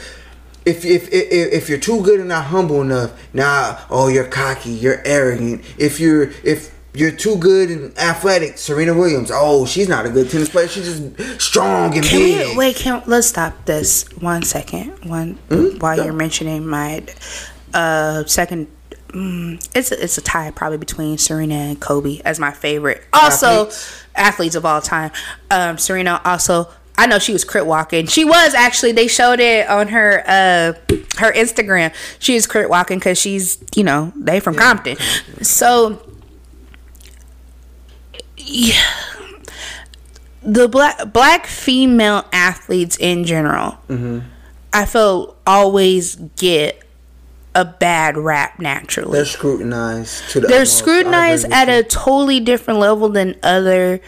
if, if if if you're too good and not humble enough, now oh you're cocky, you're arrogant. If you're if you're too good and athletic, Serena Williams. Oh, she's not a good tennis player. She's just strong and can big. We, wait, can let's stop this one second. One mm-hmm. while yeah. you're mentioning my uh second. Mm, it's a, it's a tie probably between Serena and Kobe as my favorite. Also, athletes, athletes of all time. Um, Serena also I know she was Crip walking. She was actually. They showed it on her uh her Instagram. She was Crip walking because she's you know they from yeah. Compton. So yeah, the black black female athletes in general, mm-hmm. I feel always get a bad rap naturally. They're scrutinized to the They're scrutinized at a totally different level than other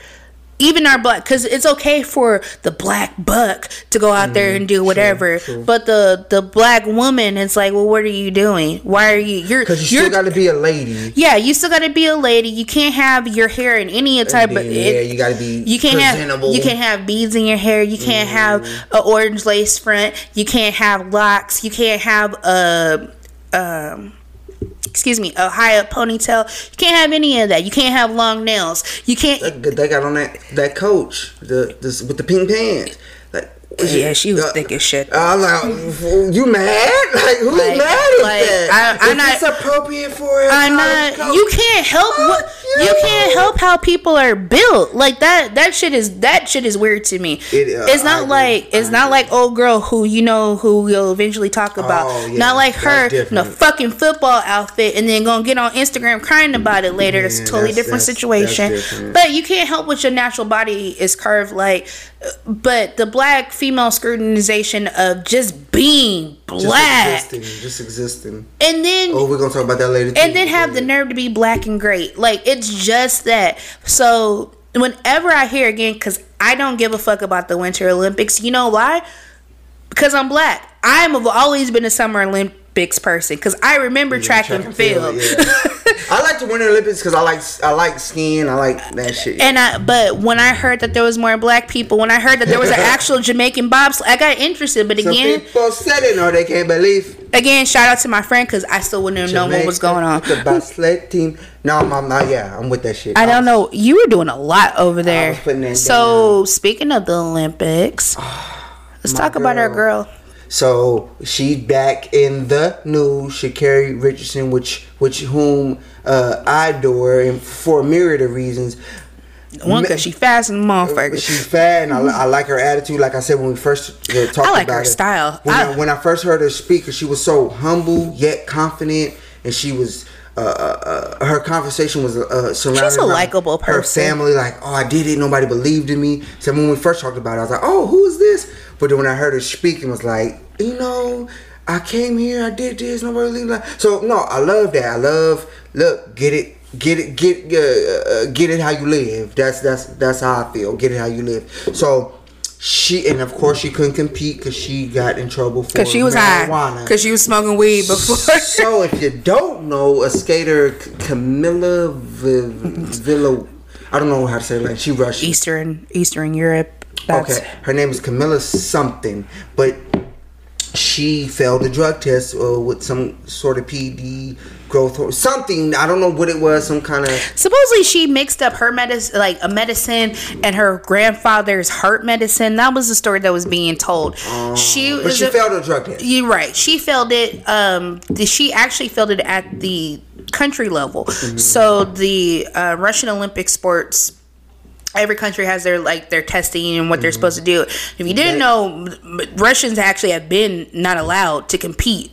even our black because it's okay for the black buck to go out mm, there and do whatever but the the black woman it's like well what are you doing? Why are you you're because you still got to be a lady. Yeah you still got to be a lady. You can't have your hair in any type then, of yeah it, you got to be you can't have you can't have beads in your hair. You can't mm. have an orange lace front. You can't have locks. You can't have a um excuse me, a high up ponytail. You can't have any of that. You can't have long nails. You can't. They got on that that coach the this with the pink pants. Like yeah, she was uh, thick as shit. I'm like, you mad? Like who's like, mad at like, that? I, am not. It's appropriate for it. I'm not. You can't help what you can't help how people are built. Like that that shit is that shit is weird to me. It, uh, it's not like it's I not agree. like old girl who you know who we'll eventually talk about. Oh, yeah, not like her in a fucking football outfit and then gonna get on Instagram crying about it later. Yeah, it's a totally that's, different that's, situation. That's different. But you can't help what your natural body is curved like. But the black female scrutinization of just being black, just existing, just existing, and then oh, we're gonna talk about that later. Too. And then have the nerve to be black and great. Like it's just that. So whenever I hear again, because I don't give a fuck about the Winter Olympics. You know why? Because I'm black. I've always been a Summer Olympics person because I remember yeah, track, track, and, and field. field yeah. I like the Winter Olympics because I like I like skiing. I like that shit. And I, but when I heard that there was more black people, when I heard that there was an actual Jamaican bobsled, I got interested. But again, Some people said it or they can't believe. Again, shout out to my friend because I still wouldn't have known what was going on. The bobsled team. No, I'm, I'm not. Yeah, I'm with that shit. I, I don't was, know. You were doing a lot over there. so down. speaking of the Olympics, let's talk girl. about our girl. So she's back in the news. Sha'Carri Richardson, which which whom uh, I adore, and for a myriad of reasons. One, because she fast and motherfucker. She's fat, and I, I, like her attitude. Like I said when we first uh, talked I like about her style. When I, I, when I first heard her speak, she was so humble yet confident, and she was. Uh, uh, uh her conversation was uh, surrounded. She's a likable person. Her family, like, oh, I did it. Nobody believed in me. So when we first talked about it, I was like, oh, who is this? But then when I heard her speak, it was like, you know, I came here, I did this, nobody like. So no, I love that. I love look, get it, get it, get uh, uh, get it how you live. That's that's that's how I feel. Get it how you live. So she and of course she couldn't compete because she got in trouble for because she was marijuana. high because she was smoking weed before. so if you don't know, a skater Camilla Villa, I don't know how to say it. Like she Russian, Eastern Eastern Europe. That's okay, her name is Camilla something, but she failed the drug test uh, with some sort of PD growth or something. I don't know what it was. Some kind of supposedly she mixed up her medicine, like a medicine, and her grandfather's heart medicine. That was the story that was being told. Uh, she but she a, failed the drug test. You're right. She failed it. Um, she actually failed it at the country level. Mm-hmm. So the uh, Russian Olympic sports every country has their like their testing and what mm-hmm. they're supposed to do. If you didn't know, Russians actually have been not allowed to compete.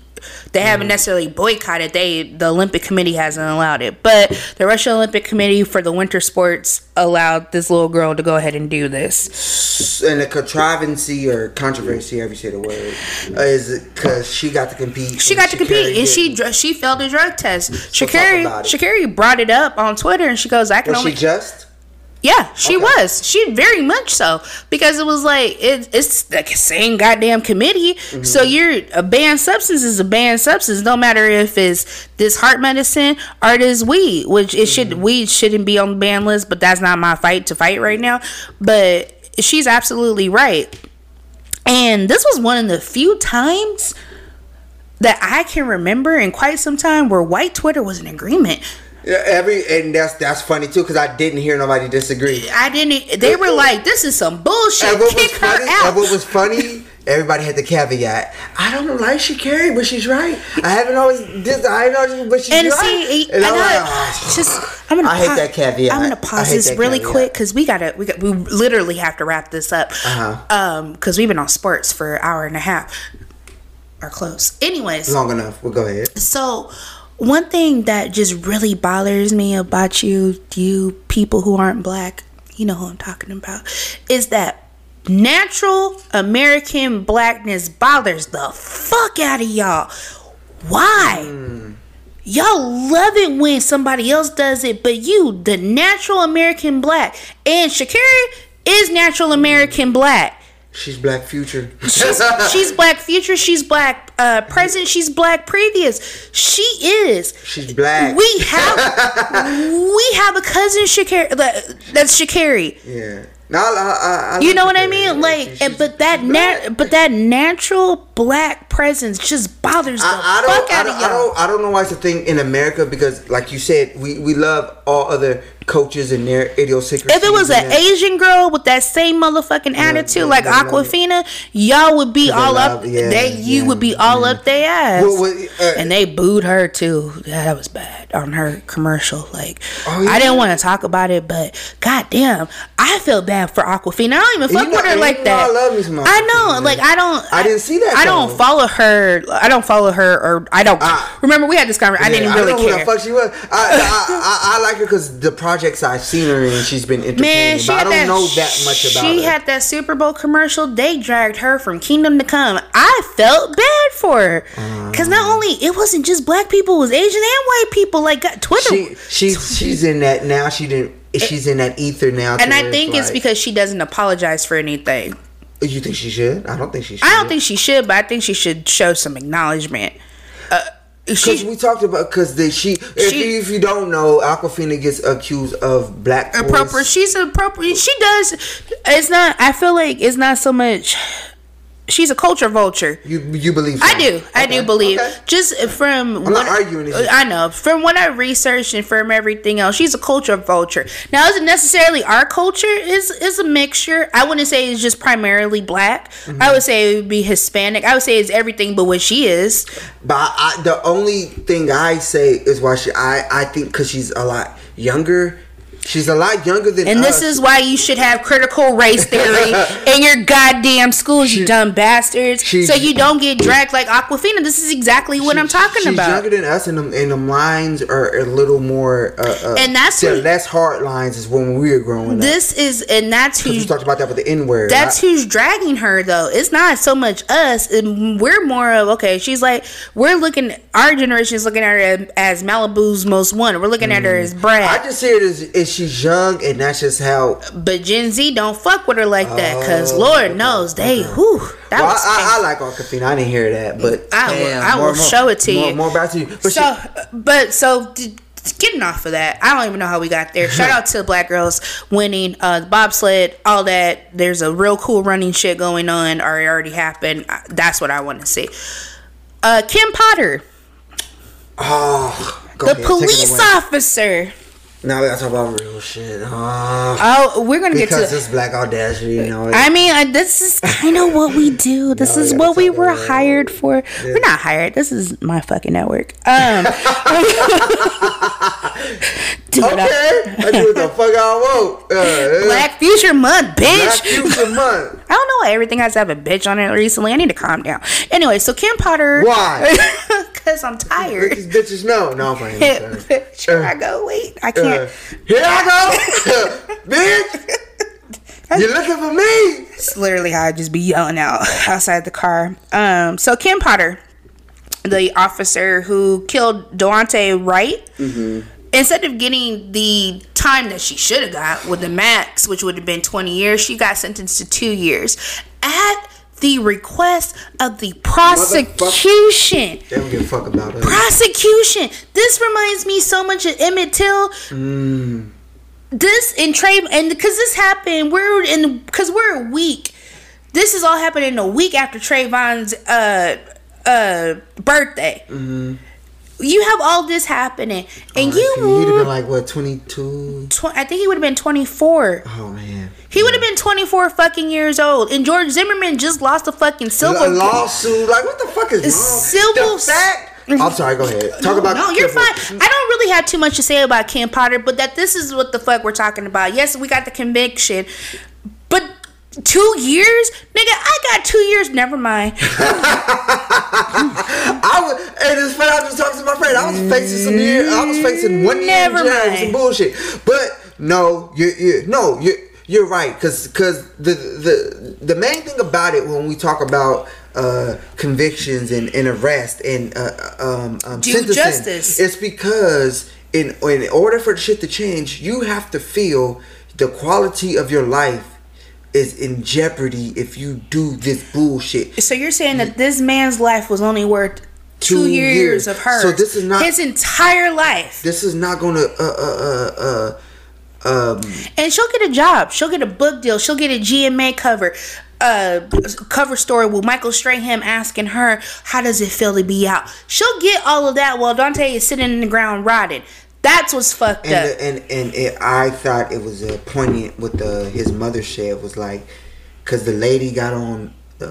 They haven't mm-hmm. necessarily boycotted. They the Olympic Committee hasn't allowed it, but the Russian Olympic Committee for the winter sports allowed this little girl to go ahead and do this. And the contrivancy or controversy, every say the word, is because she got to compete. She got to compete, and she she failed the drug test. Sha'Carri Sha'Carri brought it up on Twitter, and she goes, "I can Was only." She just yeah, she okay. was. She very much so because it was like it, it's the same goddamn committee. Mm-hmm. So you're a banned substance is a banned substance. No matter if it's this heart medicine or this weed, which it should mm-hmm. weed shouldn't be on the ban list. But that's not my fight to fight right now. But she's absolutely right. And this was one of the few times that I can remember in quite some time where white Twitter was in agreement every and that's that's funny too because I didn't hear nobody disagree. I didn't. They were like, "This is some bullshit." And what Kick was funny, her out. And what was funny, everybody had the caveat. I don't know like Sha'Carri, but she's right. I haven't always did. I know, but she's and right. See, and, and I'm like, oh, just I'm gonna. I hate that caveat. I'm gonna pause this really caveat. quick because we gotta. We got. We literally have to wrap this up. Uh-huh. Um, because we've been on sports for an hour and a half, or close. Anyways, long enough. We'll go ahead. So one thing that just really bothers me about you, you people who aren't black, you know who I'm talking about, is that natural American blackness bothers the fuck out of y'all. Why? Mm. Y'all love it when somebody else does it, but you, the natural American black, and Sha'Carri is natural American black. She's black future. she's, she's black future. She's black uh, present. She's black previous. She is. She's black. We have we have a cousin Sha'Carri that's Sha'Carri. Yeah. No, I, I, I you know what I mean? Like, she's, but that nat- but that natural black presence just bothers the I, I fuck I out don't, of y'all. don't, I don't know why it's a thing in America because, like you said, we, we love all other coaches and their idiosyncrasies. If it was an Asian girl with that same motherfucking attitude yeah, like love it. Awkwafina, y'all would be all love- up. yeah, they you yeah, would be all yeah. up their ass. Well, well, uh, and they booed her too. Yeah, that was bad on her commercial. Like Oh, yeah? I didn't want to talk about it, but goddamn, I feel bad for Awkwafina. I don't even fuck You know- with her like that. I love me some I know, like I don't. I didn't see that, I don't follow her. I don't follow her, or I don't. I- remember, we had this conversation. I didn't Yeah, really I don't know care. who the fuck she was. I, I, I, I like her because the projects I've seen her in, she's been entertaining. Man, she but I had don't that, know that much about She her. had that Super Bowl commercial. They dragged her from Kingdom to Come. I felt bad for her because Uh. not only it wasn't just black people, it was Asian and white people. Like got Twitter, she, she's she's in that now. She didn't. She's in that ether now. and I think it's because she doesn't apologize for anything. You think she should. I don't think she should. I don't think she should, but I think she should show some acknowledgement. Uh, Because we talked about because the she if, She- you, if you don't know, Awkwafina gets accused of black appropriate. She's appropriate. She does. It's not. I feel like it's not so much. She's a culture vulture. You you believe? I so? do. I Okay, do believe. okay. Just from I'm not arguing. I know from what I researched and from everything else, she's a culture vulture. Now, isn't necessarily our culture is is a mixture. I wouldn't say it's just primarily black. Mm-hmm. I would say it would be Hispanic. I would say it's everything but what she is. But I, I- the only thing I say is why she. I I think because she's a lot younger. She's a lot younger than. Us. And us. this is why you should have critical race theory in your goddamn schools, you dumb bastards. she- so you don't get dragged like Awkwafina. This is exactly what She- I'm talking she's about. She's younger than us, and the, and the lines are a little more. Uh, uh, And that's they're less hard lines is when we were growing up. This is, and that's who we talked about that with the N word. That's who's dragging her though. It's not so much us. and We're more of okay. She's like we're looking. Our generation is looking at her as Malibu's most wanted. We're looking at her as Brad. I just see it as, as she's young, and that's just how. But Gen Z don't fuck with her like that because Oh, Lord knows they. who. that Well, was. I, I, I like Awkwafina. I didn't hear that, but I will- damn, I will show it to more, you. More about you. But so, but so. Getting off of that, I don't even know how we got there. Shout out to the black girls winning uh, the bobsled, all that. There's a real cool running shit going on, or it already happened. That's what I want to see. Uh, Kim Potter, oh, the ahead, police officer. Now we gotta talk about real shit. Oh, Oh, we're gonna get to it's black audacity, you know. I mean, uh, this is kind of what we do. This No, is what we were hired for. We're not hired. This is my fucking network. Um, I- okay, I do what the fuck I want. Uh, Black Future Month, bitch. Black Future Month. I don't know why everything has to have a bitch on it recently. I need to calm down. Anyway, so Kim Potter. Why? Because I'm tired. These bitches know. No, I'm playing. Here I go. Wait, I Uh, can't. here I go, bitch. You're looking for me? It's literally how I just be yelling out outside the car. Um, so Kim Potter, the officer who killed Daunte Wright, instead of getting the time that she should have got with the max, which would have been 20 years, she got sentenced to two years at the request of the prosecution. They don't give a fuck about us. Prosecution. This reminds me so much of Emmett Till. This in Trey, and because this happened, we're in because we're a week. This is all happening a week after Trayvon's uh uh birthday. You have all this happening, and oh, you. He'd have been like what, 22? Tw- I think he would have been 24. Oh man. He would have been 24 fucking years old. And George Zimmerman just lost a fucking silver. a lawsuit. Like what the fuck is wrong? Civil- The fact. I'm sorry. Go ahead. Talk about. No, you're fine. I don't really have too much to say about Kim Potter, but that this is what the fuck we're talking about. Yes, we got the conviction, two years, nigga, I got two years. Never mind. I was, and it's funny. I was just talking to my friend. I was facing some year. I was facing one year Never in jail with mind. some bullshit. But no, you, you, no, you, you're right. Because, because the, the, the main thing about it when we talk about uh, convictions and, and arrest and uh, um, um, Due sentencing, justice. it's because in in order for shit to change, you have to feel the quality of your life is in jeopardy if you do this bullshit. So you're saying that this man's life was only worth two, Two years, years. of her. So this is not- his entire life. This is not gonna uh uh uh uh um And she'll get a job. She'll get a book deal. She'll get a GMA cover. uh, cover story with Michael Strahan asking her, "How does it feel to be out?" She'll get all of that while Daunte is sitting in the ground rotting. That's what's fucked and up. the, and and it, I thought it was uh, poignant what the his mother said was like, because the lady got on. Uh,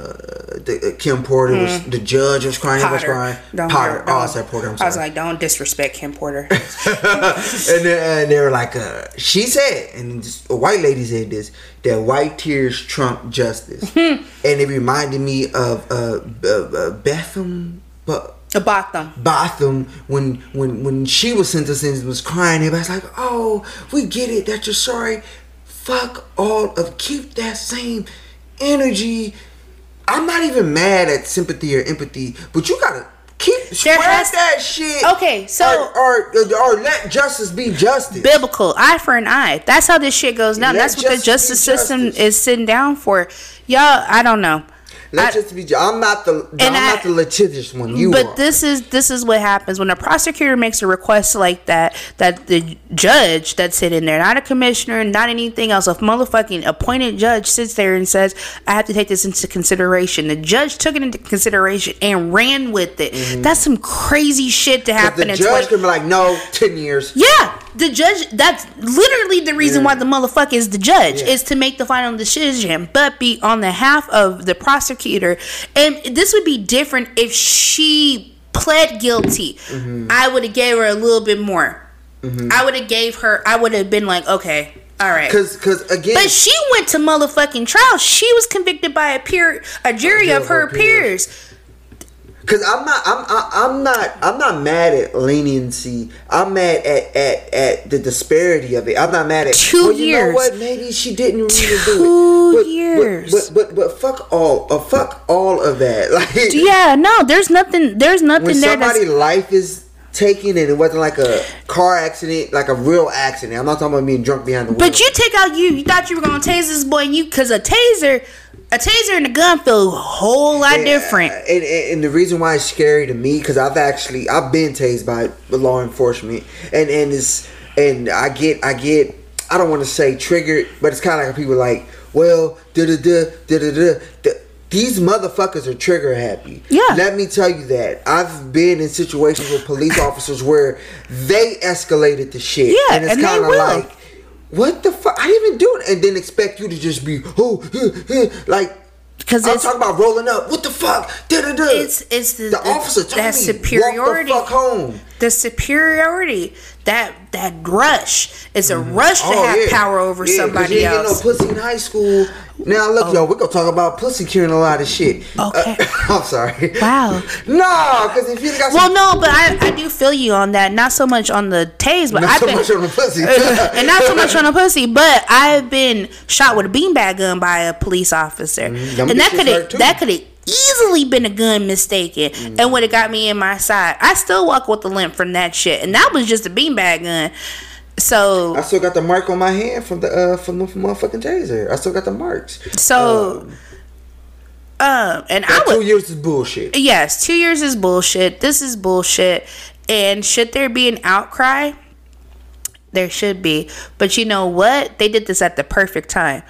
the, uh, Kim Porter was the judge was crying. he was. Crying. Don't- Potter. don't- oh, I said Porter. I was like, don't disrespect Kim Porter. and, then, and they were like, uh, she said, and just, a white lady said this, that white tears trump justice. Hmm. and it reminded me of uh, uh, uh, Betham, but About them. Botham when when when she was sentenced and was crying. Everybody's like, "Oh, we get it that you're sorry. Fuck all of keep that same energy." I'm not even mad at sympathy or empathy, but you gotta keep spread has- that shit. Okay, so- or, or or let justice be justice. biblical eye for an eye. That's how this shit goes down. Let That's what the justice justice system justice. is sitting down for. Y'all, I don't know. Let I- justice be. I'm not the. I'm I- not the litigious one. You but are. this is this is what happens when a prosecutor makes a request like that. That the judge that's sitting there, not a commissioner, not anything else, a motherfucking appointed judge sits there and says, "I have to take this into consideration." The judge took it into consideration and ran with it. That's some crazy shit to Mm-hmm. Happen the judge 20- can be like, "No, ten years." Yeah, the judge. That's literally the reason Yeah. why the motherfucker is the judge Yeah. is to make the final decision, but be on the half of the prosecutor. And this would be different if she pled guilty. Mm-hmm. I would have gave her a little bit more. I would have gave her. I would have been like, okay, all right. Because because again, But she went to motherfucking trial. She was convicted by a peer, a jury of her her peers. peers. Cause I'm not, I'm, I- I'm not, I'm not mad at leniency. I'm mad at, at, at the disparity of it. I'm not mad at Two well, you know years. what? Maybe she didn't really do Two it. But, years. But, but, but, but fuck all, uh, fuck all of that. Like Yeah, no, there's nothing. There's nothing when there. That's, somebody's life is taken and it wasn't like a car accident, like a real accident. I'm not talking about being drunk behind the wheel. But you take out you. You thought you were gonna tase this boy, and you because a taser, a taser and a gun feel a whole lot Yeah, different. Uh, and, and, and the reason why it's scary to me because I've actually I've been tased by law enforcement, and and it's and I get I get I don't want to say triggered, but it's kind of like people like well da da da da da da. These motherfuckers are trigger happy. Yeah. Let me tell you that. I've been in situations with police officers where they escalated the shit. Yeah, And it's and they kind of will. like, what the fuck? I didn't even do it. And then expect you to just be, oh, huh, huh. like, Because I'm talking about rolling up. What the fuck? Da da da. it's it's the, the officer told that me superiority. walk the fuck home. The superiority, that that rush. It's a rush to Oh, have yeah. power over Yeah, somebody you didn't else. Get no pussy in high school. Now look, yo, we're gonna talk about pussy curing a lot of shit. Okay. Uh, I'm sorry. Wow. No, because if you got well, no, but I, I do feel you on that. Not so much on the tase, but not I've so been much on the pussy, and not so much on a pussy, but I've been shot with a beanbag gun by a police officer, Mm, them and that could that could have easily been a gun mistaken, Mm. and would have got me in my side. I still walk with the limp from that shit, and that was just a beanbag gun. So I still got the mark on my hand from the uh from the motherfucking taser. I still got the marks. so, um, and I would two years is bullshit. yes, two years is bullshit. This is bullshit. And should there be an outcry? There should be. But you know what? They did this at the perfect time.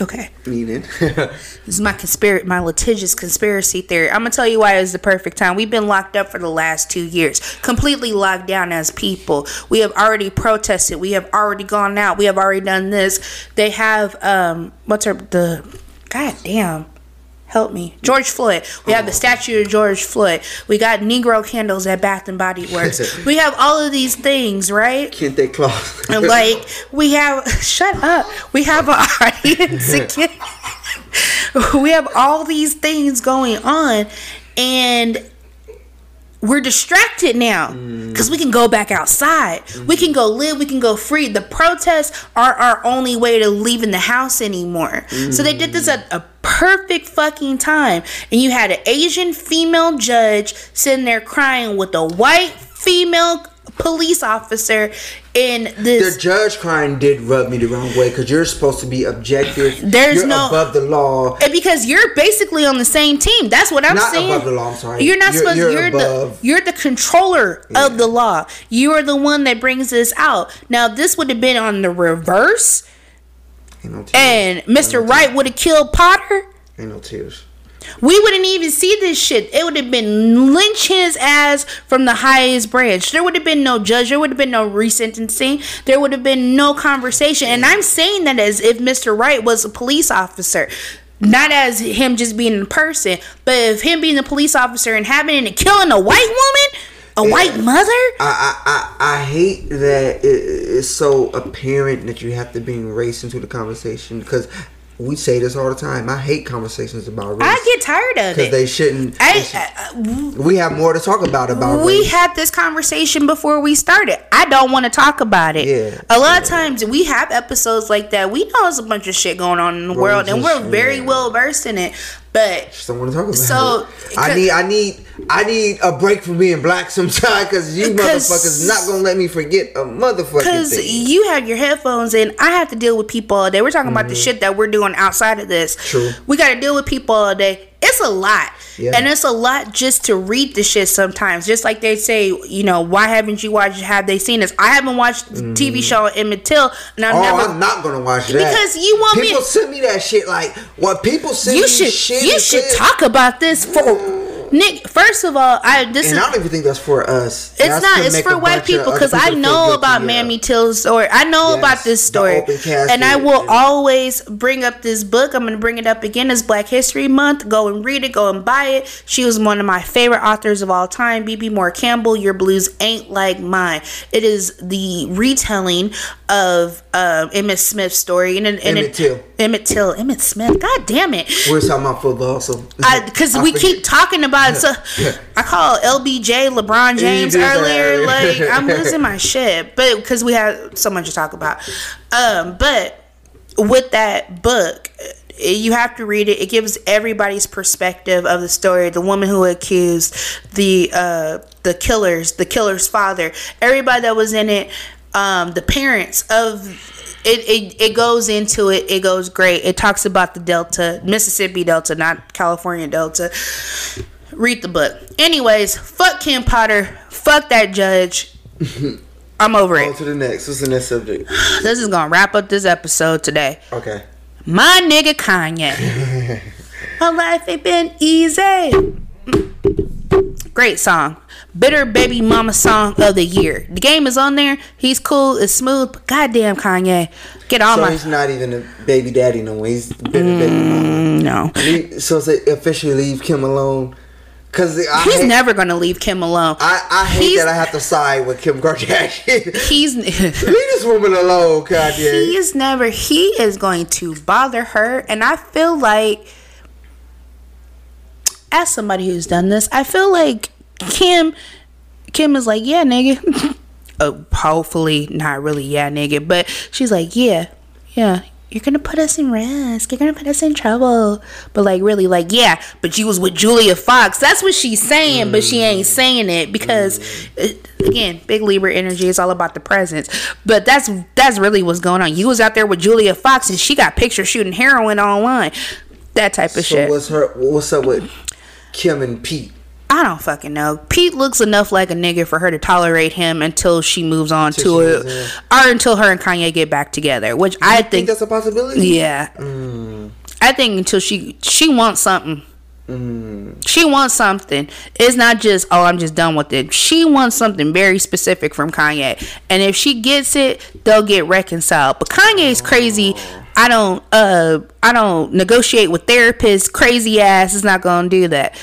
Okay. Meaning, This is my conspiracy, my litigious conspiracy theory. I'm gonna tell you why it's the perfect time. We've been locked up for the last two years, completely locked down as people. We have already protested. We have already gone out. We have already done this. They have um, what's her the, god damn. Help me, George Floyd. We have the statue of George Floyd. We got Negro candles at Bath and Body Works. we have all of these things, right? Kente Claus. And like we have shut up. We have an audience again. we have all these things going on and we're distracted now because we can go back outside. We can go live. We can go free. The protests are our only way to leaving the house anymore. So they did this at a perfect fucking time. And you had an Asian female judge sitting there crying with a white female police officer in this. the judge crying did rub me the wrong way because you're supposed to be objective. There's you're no- above the law. And because you're basically on the same team. That's what I'm Not saying. above the law, I'm sorry. You're not You're- supposed. you're You're, above. the you're the controller of the law. You are the one that brings this out. Now, this would have been on the reverse. Ain't no tears. and Mr. Wright would have killed Potter, Ain't no tears. We wouldn't even see this shit. It would have been lynch his ass from the highest branch. There would have been no judge. There would have been no resentencing. There would have been no conversation. And I'm saying that as if Mr. Wright was a police officer. Not as him just being a person, but if him being a police officer and having and killing a white woman, a white mother. I, I, I, I hate that it, it's so apparent that you have to bring race into the conversation because we say this all the time. I hate conversations about race. I get tired of because it. they shouldn't. they should- uh, uh, I- we have more to talk about about we race. had this conversation before we started. I don't want to talk about it. Yeah. A lot of times we have episodes like that. We know there's a bunch of shit going on in the world, and we're very yeah. well versed in it. But Just don't want to talk about So, it. I need, I need, I need a break from being black sometime because you 'Cause- motherfuckers not gonna let me forget a motherfucking because you have your headphones and I have to deal with people all day. We're talking about the shit that we're doing outside of this. Mm-hmm. True. We got to deal with people all day. It's a lot. Yeah. And it's a lot just to read the shit sometimes. Just like they say, you know, why haven't you watched Have They Seen This? I haven't watched the TV show Emmett Till, and Mm-hmm. Oh, never. I'm not gonna watch that Because you want me- People send me that shit. Like what people send you me should shit. you should talk about this for Nick. First of all, I this And is I don't even think that's for us. It's That's not. It's for white people because I know about yeah. Mamie Till's story. I know Yes, about this story, and I will and- always bring up this book. I'm going to bring it up again. It's Black History Month. Go and read it. Go and buy it. She was one of my favorite authors of all time. Bebe Moore Campbell. Your blues ain't like mine. It is the retelling of uh, Emmett Smith's story and, and Emmett it, Till. Emmett Till. Emmett Smith. God damn it. We're talking about football, so because we keep talking about it. So I call LBJ LeBron James earlier. earlier. Like I'm losing my shit, but because we had so much to talk about. Um, but with that book. eh, You have to read it. It gives everybody's perspective of the story. The woman who accused the uh, the killers, the killer's father, everybody that was in it, um, the parents of it, it it goes into it. It goes great. It talks about the Delta, Mississippi Delta, not California Delta. Read the book. Anyways, fuck Kim Potter. Fuck that judge. I'm over it. On to the next. What's the next subject? This is gonna wrap up this episode today. Okay. My nigga Kanye. My life ain't been easy. Great song. Bitter Baby Mama song of the year. The game is on there. He's cool. It's smooth. But goddamn Kanye, get all So my. he's not even a baby daddy no more. He's been a baby mama. Mm, no. So they officially leave Kim alone. Cause I He's hate, never gonna leave Kim alone. I, I hate He's- that I have to side with Kim Kardashian. He's Leave this woman alone, Kanye. he is never he is going to bother her and i feel like as somebody who's done this i feel like kim kim is like yeah nigga oh, hopefully not really yeah nigga but she's like yeah yeah you're gonna put us in risk. You're gonna put us in trouble. But like really like yeah but you was with julia fox. That's what she's saying but she ain't saying it because uh, again big libra energy is all about the presence. But that's that's really what's going on. You was out there with julia fox and she got pictures shooting heroin online. That type of So shit. what's her? What's up with Kim and Pete? I don't fucking know. Pete looks enough like a nigga for her to tolerate him until she moves on to Till she it, or until her and Kanye get back together. Which I think think, that's a possibility. yeah, I think until she she wants something. She wants something. It's not just oh I'm just done with it. She wants something very specific from Kanye, and if she gets it, they'll get reconciled. But Kanye's crazy. I don't uh I don't negotiate with therapists. Crazy ass is not gonna do that.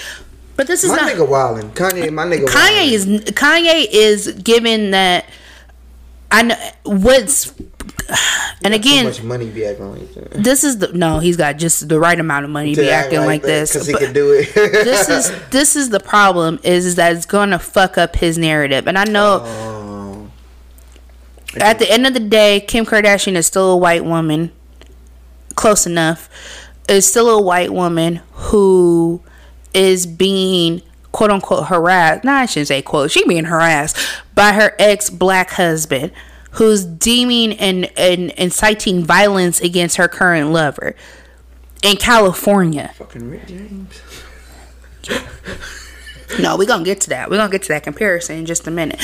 But this is My not. nigga wildin'. Kanye, my nigga. Kanye wildin'. is Kanye is given that I know what's and again much money be acting like that. this is the no he's got just the right amount of money to be To act acting like, this because he can do it. this is this is the problem is, is that it's gonna fuck up his narrative and I know Oh. at the end of the day Kim Kardashian is still a white woman close enough is still a white woman who is being quote unquote harassed. No, I shouldn't say quote. She being harassed by her ex black husband, who's deeming and, and inciting violence against her current lover in California. Fucking Rick James. No, we're gonna get to that. We're gonna get to that comparison in just a minute.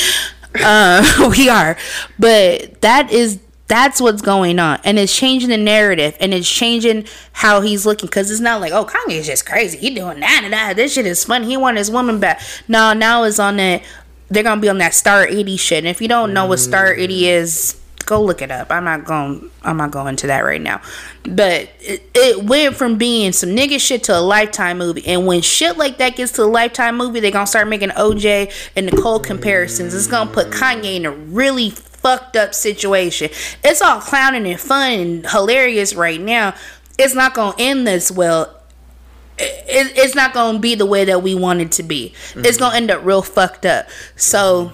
Uh, we are, but that is That's what's going on. And it's changing the narrative and it's changing how he's looking. Cause it's not like, oh, Kanye's just crazy. He doing that and that. This shit is funny. He want his woman back. No, now it's on that they're gonna be on that Star 80 shit. And if you don't know what Star 80 mm. is, go look it up. I'm not going I'm not going to that right now. But it, it, went from being some nigga shit to a lifetime movie. And when shit like that gets to a lifetime movie, they're gonna start making OJ and Nicole comparisons. It's gonna put Kanye in a really fucked up situation. It's all clowning and fun and hilarious right now. It's not gonna end this well. It, it's not gonna be the way that we want it to be. Mm-hmm. It's gonna end up real fucked up. So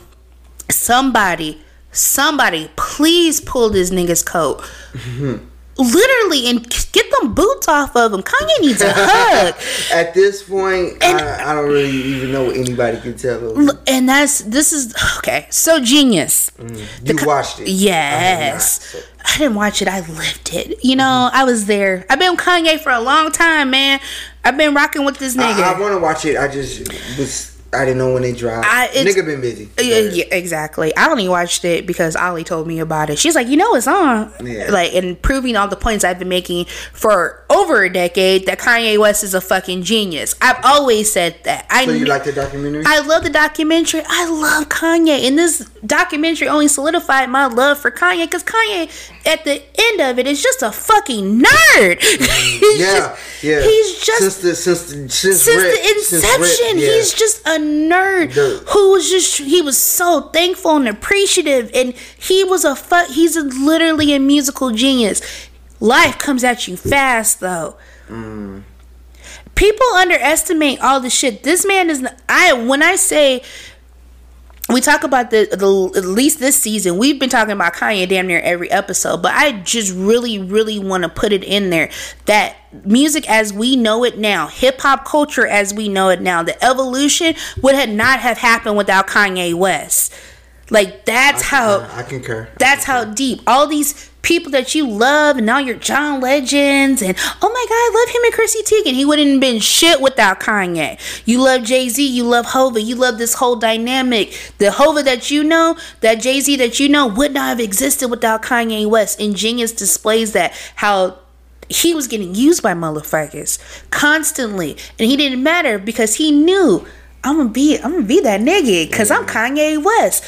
somebody, somebody, please pull this nigga's coat. Mm-hmm literally and get them boots off of him. Kanye needs a hug. At this point, and, I, I, don't really even know what anybody can tell him. And that's this is okay. So genius. Mm. You the, watched it? Yes. I, not, so. I, didn't watch it. I lived it. You know, mm-hmm. I was there. I've been Kanye for a long time, man. I've been rocking with this nigga. I, I want to watch it. I just was I didn't know when they dropped. I, Nigga been busy. Yeah, yeah, exactly. I only watched it because Ollie told me about it. She's like, you know, it's on. Yeah. Like, and proving all the points I've been making for over a decade that Kanye West is a fucking genius. I've always said that. I so you like the documentary? I love the documentary. I love Kanye, and this documentary only solidified my love for Kanye because Kanye, at the end of it, is just a fucking nerd. Mm-hmm. yeah, just, yeah. He's just since the since the, since, since the inception. yeah. He's just a nerd who was just he was so thankful and appreciative, and he was a fuck. he's a, literally a musical genius. Life comes at you fast though. Mm. People underestimate all the shit. This man is. I when I say we talk about the, the at least this season we've been talking about kanye damn near every episode but i just really really want to put it in there that music as we know it now hip-hop culture as we know it now the evolution would have not have happened without kanye west like that's I, how I, I concur. That's I concur. how deep all these people that you love, and now you're John Legends, and oh my God, I love him and Chrissy Teigen. He wouldn't have been shit without Kanye. You love Jay Z, you love Hova, you love this whole dynamic. The Hova that you know, that Jay Z that you know, would not have existed without Kanye West. Ingenious displays that how he was getting used by motherfuckers constantly, and he didn't matter because he knew I'm gonna be I'm gonna be that nigga because I'm Kanye West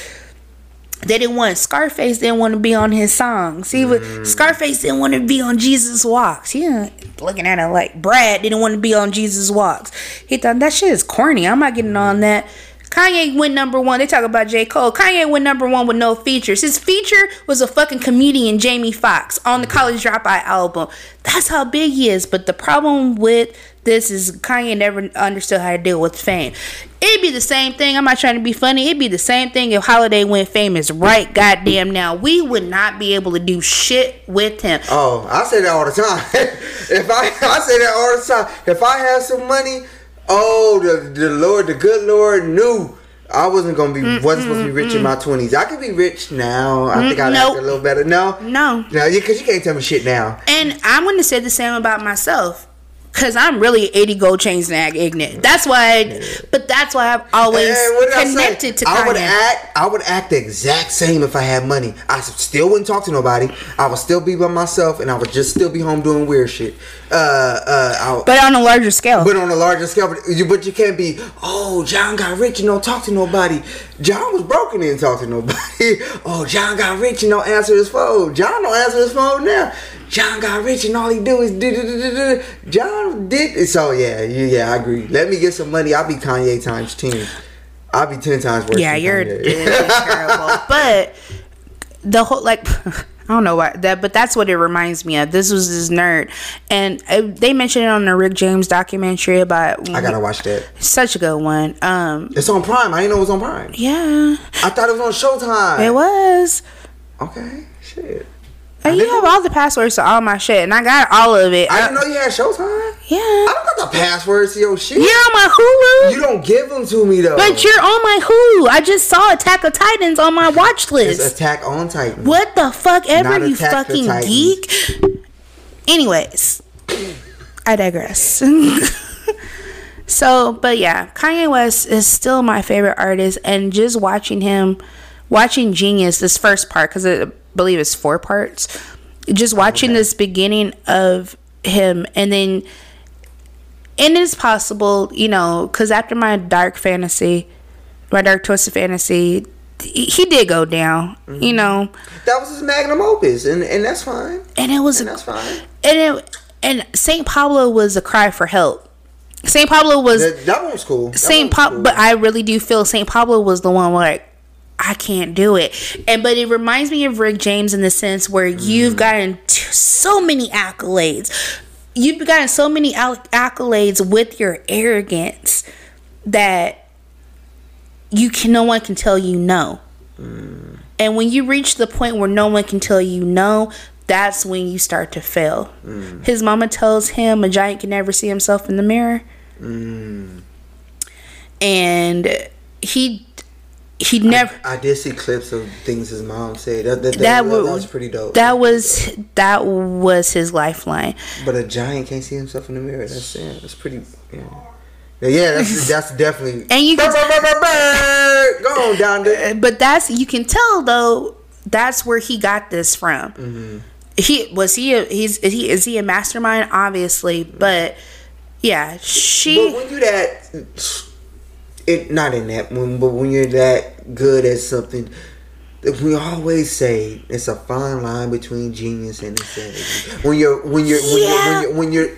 they didn't want Scarface didn't want to be on his songs. He was mm. Scarface didn't want to be on Jesus Walks. Yeah, looking at it like Brad didn't want to be on Jesus Walks. He thought that shit is corny. I'm not getting on that. Kanye went number one. They talk about J. Cole. Kanye went number one with no features. His feature was a fucking comedian, Jamie Foxx, on the College Dropout album. That's how big he is. But the problem with this is Kanye never understood how to deal with fame. It'd be the same thing. I'm not trying to be funny. It'd be the same thing if Holiday went famous right goddamn now. We would not be able to do shit with him. Oh, I say that all the time. if I I say that all the time. If I had some money, oh the the Lord, the good Lord knew I wasn't gonna be mm, wasn't supposed to be rich mm, in my twenties. I could be rich now. I think I'd nope. act a little better. No, no, no, because you can't tell me shit now. And I'm gonna say the same about myself. Cause I'm really 80 gold chains act ignorant. That's why, I, but that's why I've always connected to. Kanye. I would act. I would act the exact same if I had money. I still wouldn't talk to nobody. I would still be by myself, and I would just still be home doing weird shit. Uh, uh, but on a larger scale. But on a larger scale, but you, but you can't be. Oh, John got rich and don't talk to nobody. John was broken and talk to nobody. oh, John got rich and don't answer his phone. John don't answer his phone now. John got rich and all he do is do do do do. John did so. Yeah, yeah, I agree. Let me get some money. I'll be Kanye times ten. I'll be ten times worse. Yeah, you're terrible. But the whole like. I don't know why that, but that's what it reminds me of. This was this nerd, and uh, they mentioned it on the Rick James documentary about. I gotta watch that. Such a good one. Um, it's on Prime. I didn't know it was on Prime. Yeah. I thought it was on Showtime. It was. Okay. Shit. And you have all the passwords to all my shit, and I got all of it. I, didn't know you had Showtime. Yeah. I don't got the passwords to your shit. You're on my Hulu. You don't give them to me though. But you're on my Hulu. I just saw Attack of Titans on my watch list. It's Attack on Titan. What the fuck ever, Not you fucking geek. Anyways, I digress. so, but yeah, Kanye West is still my favorite artist, and just watching him, watching Genius, this first part, because it believe it's four parts. Just watching okay. this beginning of him, and then, and it's possible, you know, because after my dark fantasy, my dark twisted fantasy, he did go down, mm-hmm. you know. That was his magnum opus, and and that's fine. And it was, and that's fine. And it, and Saint Pablo was a cry for help. Saint Pablo was that, that one was cool. Saint Pablo, cool. but I really do feel Saint Pablo was the one where like I can't do it. And but it reminds me of Rick James in the sense where mm. you've gotten so many accolades. You've gotten so many accolades with your arrogance that you can no one can tell you no. Mm. And when you reach the point where no one can tell you no, that's when you start to fail. Mm. His mama tells him a giant can never see himself in the mirror. Mm. And he he never. I, I, did see clips of things his mom said. That that, that, that, was, that was pretty dope. That was that was his lifeline. But a giant can't see himself in the mirror. That's yeah, that's pretty. Yeah. Yeah, that's that's definitely. And you can go on down there. Uh, but that's you can tell though. That's where he got this from. Mm-hmm. He was he a, he's is he is he a mastermind? Obviously, but yeah, she. But when you that it not in that when but when you're that good at something we always say it's a fine line between genius and insanity. When you're when you're when yeah. you're when you're, when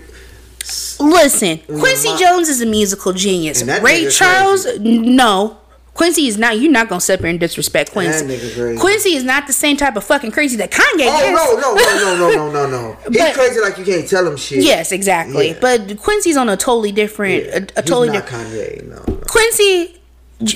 you're listen, when Quincy you're Jones is a musical genius. Ray Charles, crazy. no. Quincy is not. You're not gonna sit here and disrespect Quincy. Quincy is not the same type of fucking crazy that Kanye is. oh, is. no, no, no, no, no, no, no. He's but, crazy like you can't tell him shit. Yes, exactly. Yeah. But Quincy's on a totally different, yeah. a, a totally different. Kanye, no, no. Quincy,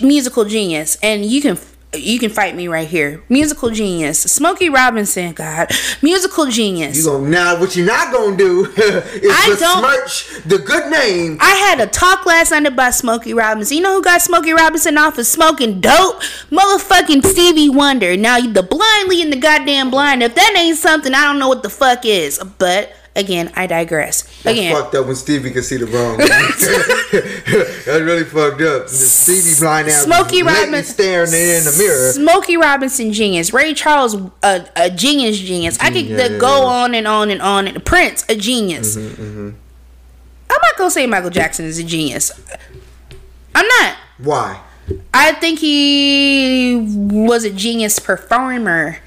musical genius, and you can you can fight me right here. Musical genius, Smokey Robinson. God, musical genius. You gonna now? What you're not gonna do is I besmirch the good name. I had a talk last night about Smokey Robinson. You know who got Smokey Robinson off of smoking dope? Motherfucking Stevie Wonder. Now the blindly and the goddamn blind. If that ain't something, I don't know what the fuck is. But Again, I digress. That's Again, fucked up when Stevie can see the wrong. That's really fucked up. Stevie blind out. Smokey Robinson staring in the mirror. Smokey Robinson genius. Ray Charles a, a genius genius. I could yeah, yeah, go yeah. on and on and on. Prince a genius. Mm-hmm, mm-hmm. I'm not gonna say Michael Jackson is a genius. I'm not. Why? I think he was a genius performer.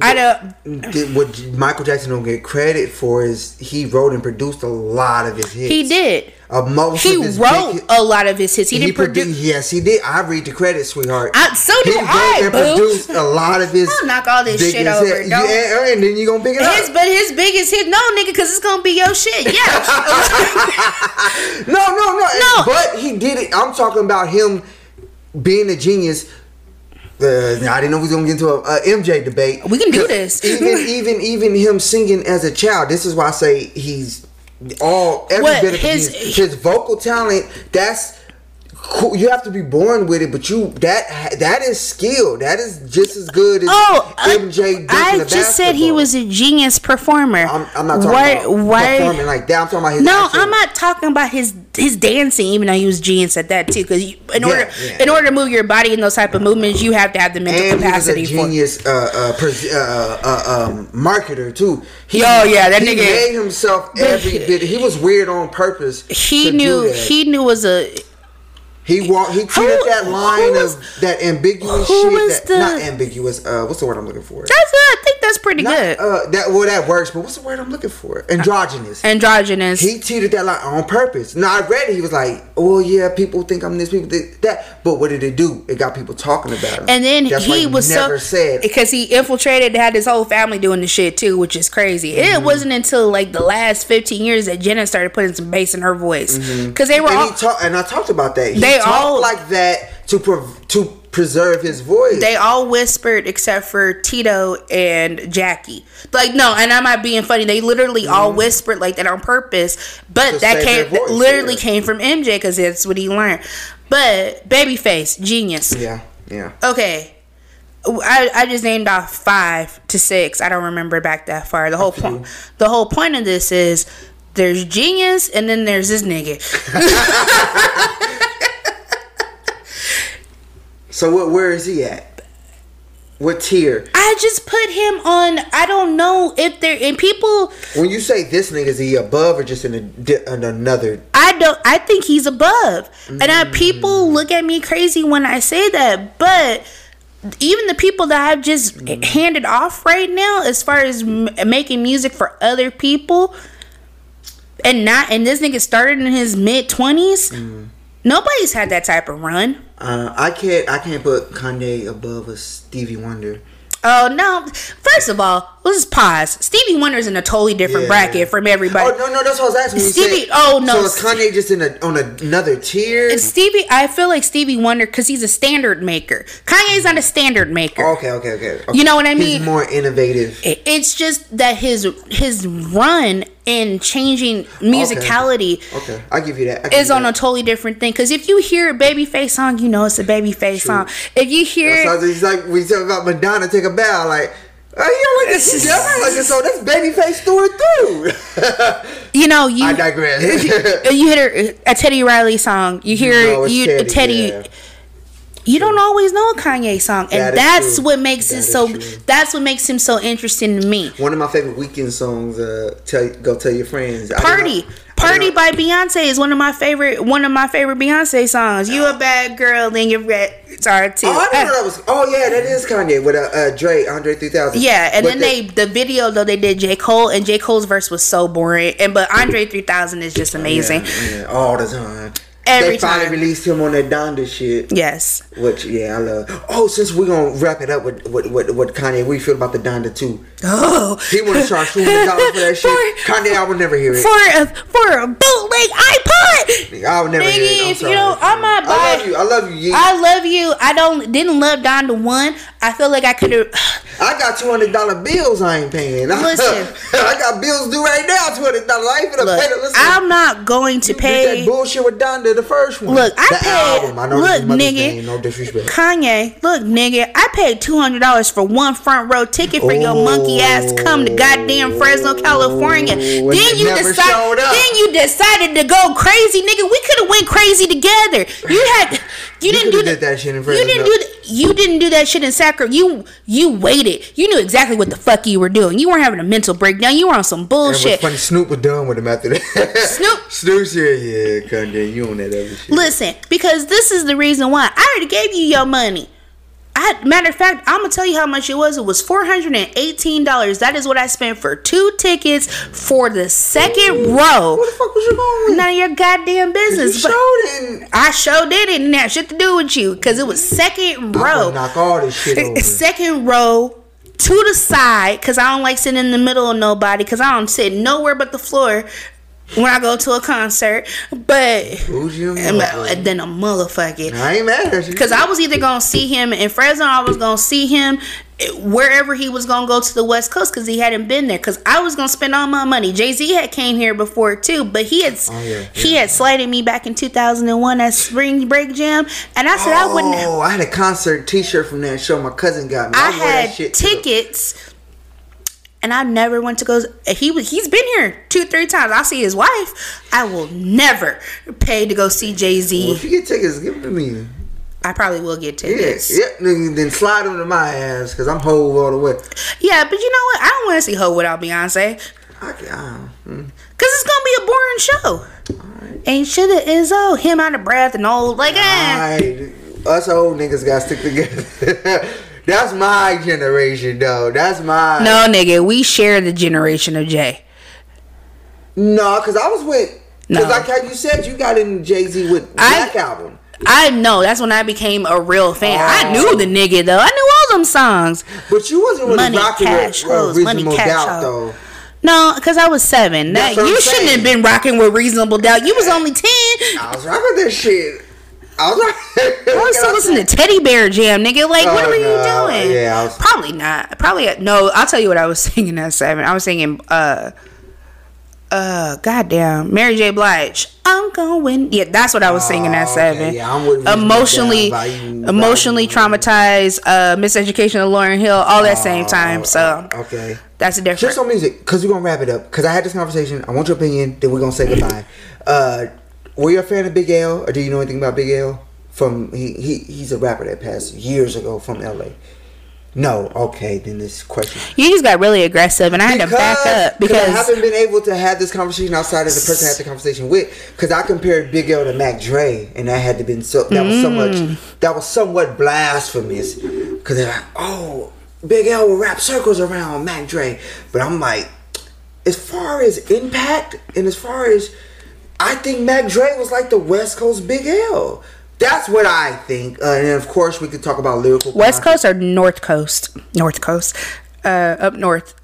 I don't. What Michael Jackson don't get credit for is he wrote and produced a lot of his hits. He did. Uh, most he wrote big, a lot of his hits. He, he didn't produce. Yes, he did. I read the credit, sweetheart. I, so did he I. and produced a lot of his. I'll knock all this shit over. Hit. Yeah, and then you gonna pick it his, up. But his biggest hit, no, nigga, because it's gonna be your shit. Yeah. no, no, no, no. But he did it. I'm talking about him being a genius uh, I didn't know we was gonna get into a, a MJ debate. We can do this. even even even him singing as a child. This is why I say he's all every what, bit of his his, his vocal talent. That's. You have to be born with it, but you that that is skill. That is just as good as oh, MJ. I just basketball. said he was a genius performer. I'm, I'm not talking why, about why, performing like that. I'm talking about his. No, I'm not talking about his his dancing. Even though he was genius at that too, because in order yeah, in order to move your body in those type of movements, you have to have the mental and capacity. He was a genius uh, uh, pres- uh, uh, um, marketer too. He, oh yeah, that he nigga made himself every bit. He was weird on purpose. He knew. He knew was a he walked. He cleared that line was, of that ambiguous shit. That, the, not ambiguous. Uh, what's the word I'm looking for? That's I think that's pretty not, good. Uh, that well, that works. But what's the word I'm looking for? Androgynous. Androgynous. He cheated that line on purpose. Now I read it. He was like, "Oh yeah, people think I'm this, people think that." But what did it do? It got people talking about him. And then that's he was never so, said because he infiltrated, and had his whole family doing the shit too, which is crazy. Mm-hmm. It wasn't until like the last 15 years that Jenna started putting some bass in her voice because mm-hmm. they were and all. Talk, and I talked about that. He they all like that to prov- to preserve his voice. They all whispered except for Tito and Jackie. Like no, and I'm not being funny. They literally mm-hmm. all whispered like that on purpose. But to that came voice, literally yeah. came from MJ because that's what he learned. But Babyface, genius. Yeah, yeah. Okay. I, I just named off five to six. I don't remember back that far. The whole point the whole point of this is there's genius and then there's this nigga. So what? Where is he at? What tier? I just put him on. I don't know if there and people. When you say this nigga, is he above or just in, a, in another? I don't. I think he's above, and I, mm. people look at me crazy when I say that. But even the people that I've just mm. handed off right now, as far as m- making music for other people, and not and this nigga started in his mid twenties. Mm. Nobody's had that type of run. Uh, I can't. I can't put Kanye above a Stevie Wonder. Oh no! First of all, let's pause. Stevie Wonder's in a totally different Yeah. bracket from everybody. Oh no, no, that's what I was asking. You Stevie- said- oh, no. So is Kanye just in a on another tier? It's Stevie, I feel like Stevie Wonder because he's a standard maker. Kanye's not a standard maker. okay, okay, okay, okay. You know what I mean? He's more innovative. It- It's just that his his run in changing musicality Okay, I give you that. Give is you on a totally different thing. Because if you hear a babyface song, you know it's a babyface song. If you hear, it's like we talk about Madonna take a bow, like. Oh, yeah, like this. Yeah, like this. So that's babyface through and through. you know, you I digress. you hear a Teddy Riley song, you hear it's you Teddy, Teddy. yeah. You don't always know a Kanye song, and That that's true. what makes That it so. true. That's what makes him so interesting to me. One of my favorite weekend songs. Uh, tell go tell your friends. Party. Party by Beyonce is one of my favorite one of my favorite Beyonce songs. You a bad girl, then you're red. Sorry, too. Oh, I didn't know that was. Oh yeah, that is Kanye with uh, uh Dre, Andre 3000. Yeah, and But then the- they the video though they did J Cole and J Cole's verse was so boring and but Andre three thousand is just amazing. Yeah, yeah, all the time. Every they finally time. released him on that Donda shit. Yes, Which yeah, I love. Oh, since we're gonna wrap it up with what what what Kanye, we feel about the Donda too. Oh, He want to charge two hundred dollars for that shit. For- Kanye, I would never hear it. for a for a bootleg iPod. I would never hear it. I'm if you sorry. don't, I'm not I love you. I love you. Yeet. I love you. I don't didn't love Donda one. I feel like I could have. I got two hundred dollar bills I ain't paying. Listen. I got bills due right now. Two hundred dollars. I ain't finna Look, pay. Listen, I'm not going to you pay. that bullshit with Donda, the first one. Look, I the paid- album. I know look, this is Mother's nigga. No disrespect. Kanye, look, nigga, I paid two hundred dollars for one front row ticket for your monkey ass to come to goddamn Fresno, California. and then you decided, then you decided to go crazy, nigga. We could have went crazy together. You had, you, didn't do coulda that. shit in You Fresno. didn't do that. You didn't do that shit in Sacramento. You you waited. You knew exactly what the fuck you were doing. You weren't having a mental breakdown. You were on some bullshit. funny, Snoop was done with him after that. Snoop- Snoop said, yeah, Kanye, you on that other shit. Listen, because this is the reason why I already gave you your money. I, matter of fact, I'm gonna tell you how much it was. It was four hundred and eighteen dollars. That is what I spent for two tickets for the second row. Where the fuck was you going with? None of your goddamn business. But showed it. I did it. And that shit to do with you because it was second row. knock all this shit over. Second row to the side because I don't like sitting in the middle of nobody because I don't sit nowhere but the floor when I go to a concert. But then a motherfucker. I ain't mad at you. Because I was either gonna see him in Fresno, I was gonna see him wherever he was gonna go to the West Coast because he hadn't been there. Because I was gonna spend all my money. Jay Z had came here before too, but he had Oh, yeah, he had slighted me back in two thousand and one at Spring Break Jam, and I said I wouldn't. Oh, I had a concert T-shirt from that show. My cousin got me. I that had shit to the- tickets. And I never went to go. He he's been here two, three times. I'll see his wife. I will never pay to go see Jay Well, Z. if you get tickets, give them to me. I probably will get Yeah, tickets. yeah. nigga, Then slide them to my ass because I'm whole all the way. Yeah, but you know what? I don't want to see Ho without Beyonce. I, can- mm. Cause it's gonna be a boring show. Ain't shit it is oh him out of breath and old like eh. Us old niggas got to stick together. That's my generation, though. That's my No nigga, we share the generation of Jay. no, because I was with. Because No. like how you said, you got in Jay Z with I- Black album, I know that's when I became a real fan. I Oh. knew the nigga though. I knew all them songs. but you wasn't really Money, rocking cash, with hoes, money, cash, Doubt, though. No, because I was seven. That, you shouldn't saying. have been rocking with Reasonable Doubt. You was only ten. I was rocking that shit. I was rocking. I was still listening to Teddy Bear Jam, nigga. Like, what Oh, were you doing? Yeah, I was- Probably not. Probably no. I'll tell you what I was singing at seven. I was singing, uh, uh, goddamn, Mary J. Blige. I'm going. Yeah, that's what I was singing at Oh, okay. seven. Yeah, I'm with emotionally, Volume- emotionally traumatized. Uh, Miseducation of Lauryn Hill. All that same time. So Oh, okay. that's a difference. Just on music, because we're gonna wrap it up. Because I had this conversation. I want your opinion. Then we're gonna say goodbye. Uh, were you a fan of Big L, or do you know anything about Big L? From he, he he's a rapper that passed years ago from L.A. No, okay, then this question. You just got really aggressive, and I had to back up because I haven't been able to have this conversation outside of the person I had the conversation with. Because I compared Big L to Mac Dre, and that had to been so that was so much Mm. that was somewhat blasphemous. Because they're like, oh, Big L will rap circles around Mac Dre, but I'm like, as far as impact and as far as I think Mac Dre was like the West Coast Big L. That's what I think. Uh, and of course, we could talk about lyrical. West content. Coast or North Coast, North Coast, uh, up north,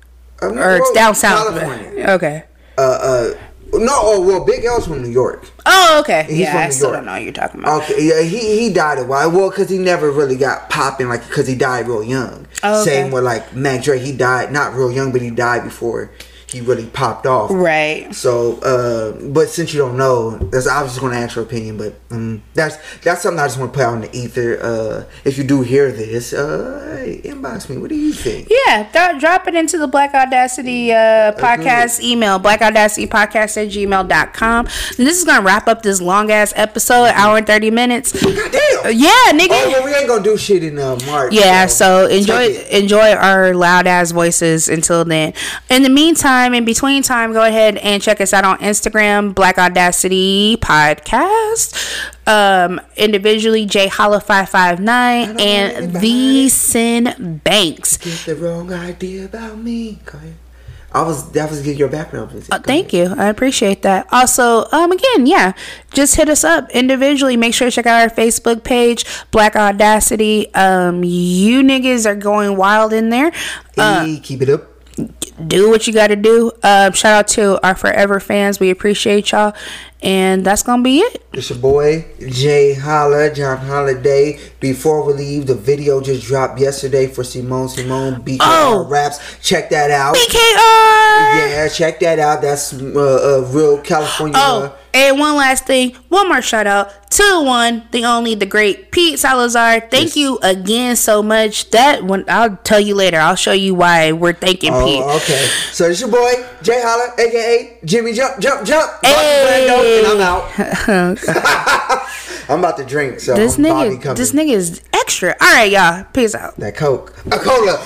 or it's down south. California. Okay. Uh, uh, no, oh, well, Big L's from New York. Oh, okay. He's yeah, I still York. don't know what you're talking about. Okay, yeah, he he died a while. Well, because he never really got popping, like because he died real young. Oh, okay. Same with like Mac Dre, he died not real young, but he died before he really popped off. Right. So, uh, but since you don't know, that's I was just going to ask your opinion, but um, that's that's something I just want to put out in the ether. Uh, if you do hear this, uh, hey, inbox me. What do you think? Yeah, th- drop it into the Black Audacity uh, podcast email, blackaudacitypodcast at gmail.com. And this is going to wrap up this long ass episode, hour and 30 minutes. God damn. Yeah, nigga. Oh, well, we ain't gonna do shit in uh, March. Yeah, so enjoy enjoy our loud ass voices until then. In the meantime, in between time, go ahead and check us out on Instagram, Black Audacity Podcast. Um, individually, J Holla five five nine and the. Sin Banks. Get the wrong idea about me. Go ahead. I was that was your background music. Uh, thank you. I appreciate that. Also, um, again, yeah, just hit us up individually. Make sure to check out our Facebook page, Black Audacity. Um, you niggas are going wild in there. Uh, Hey, keep it up. Do what you got to do. Um, shout out to our forever fans. We appreciate y'all, and that's gonna be it. It's your boy Jay Holla, John Holiday. Before we leave, the video just dropped yesterday for Simone Simone BKR Oh. raps. Check that out. BKR. Yeah, check that out. That's uh, uh, real California. Oh, and one last thing, one more shout out to the one, the only, the great Pete Salazar. Thank Yes. you again so much. That one, I'll tell you later. I'll show you why we're thanking oh, Pete. Oh, okay. So it's your boy Jay Holla, aka Jimmy Jump Jump Jump. Hey. Brando, and I'm out. I'm about to drink, so This nigga, this nigga is extra. All right, y'all. Peace out. that Coke, a cola.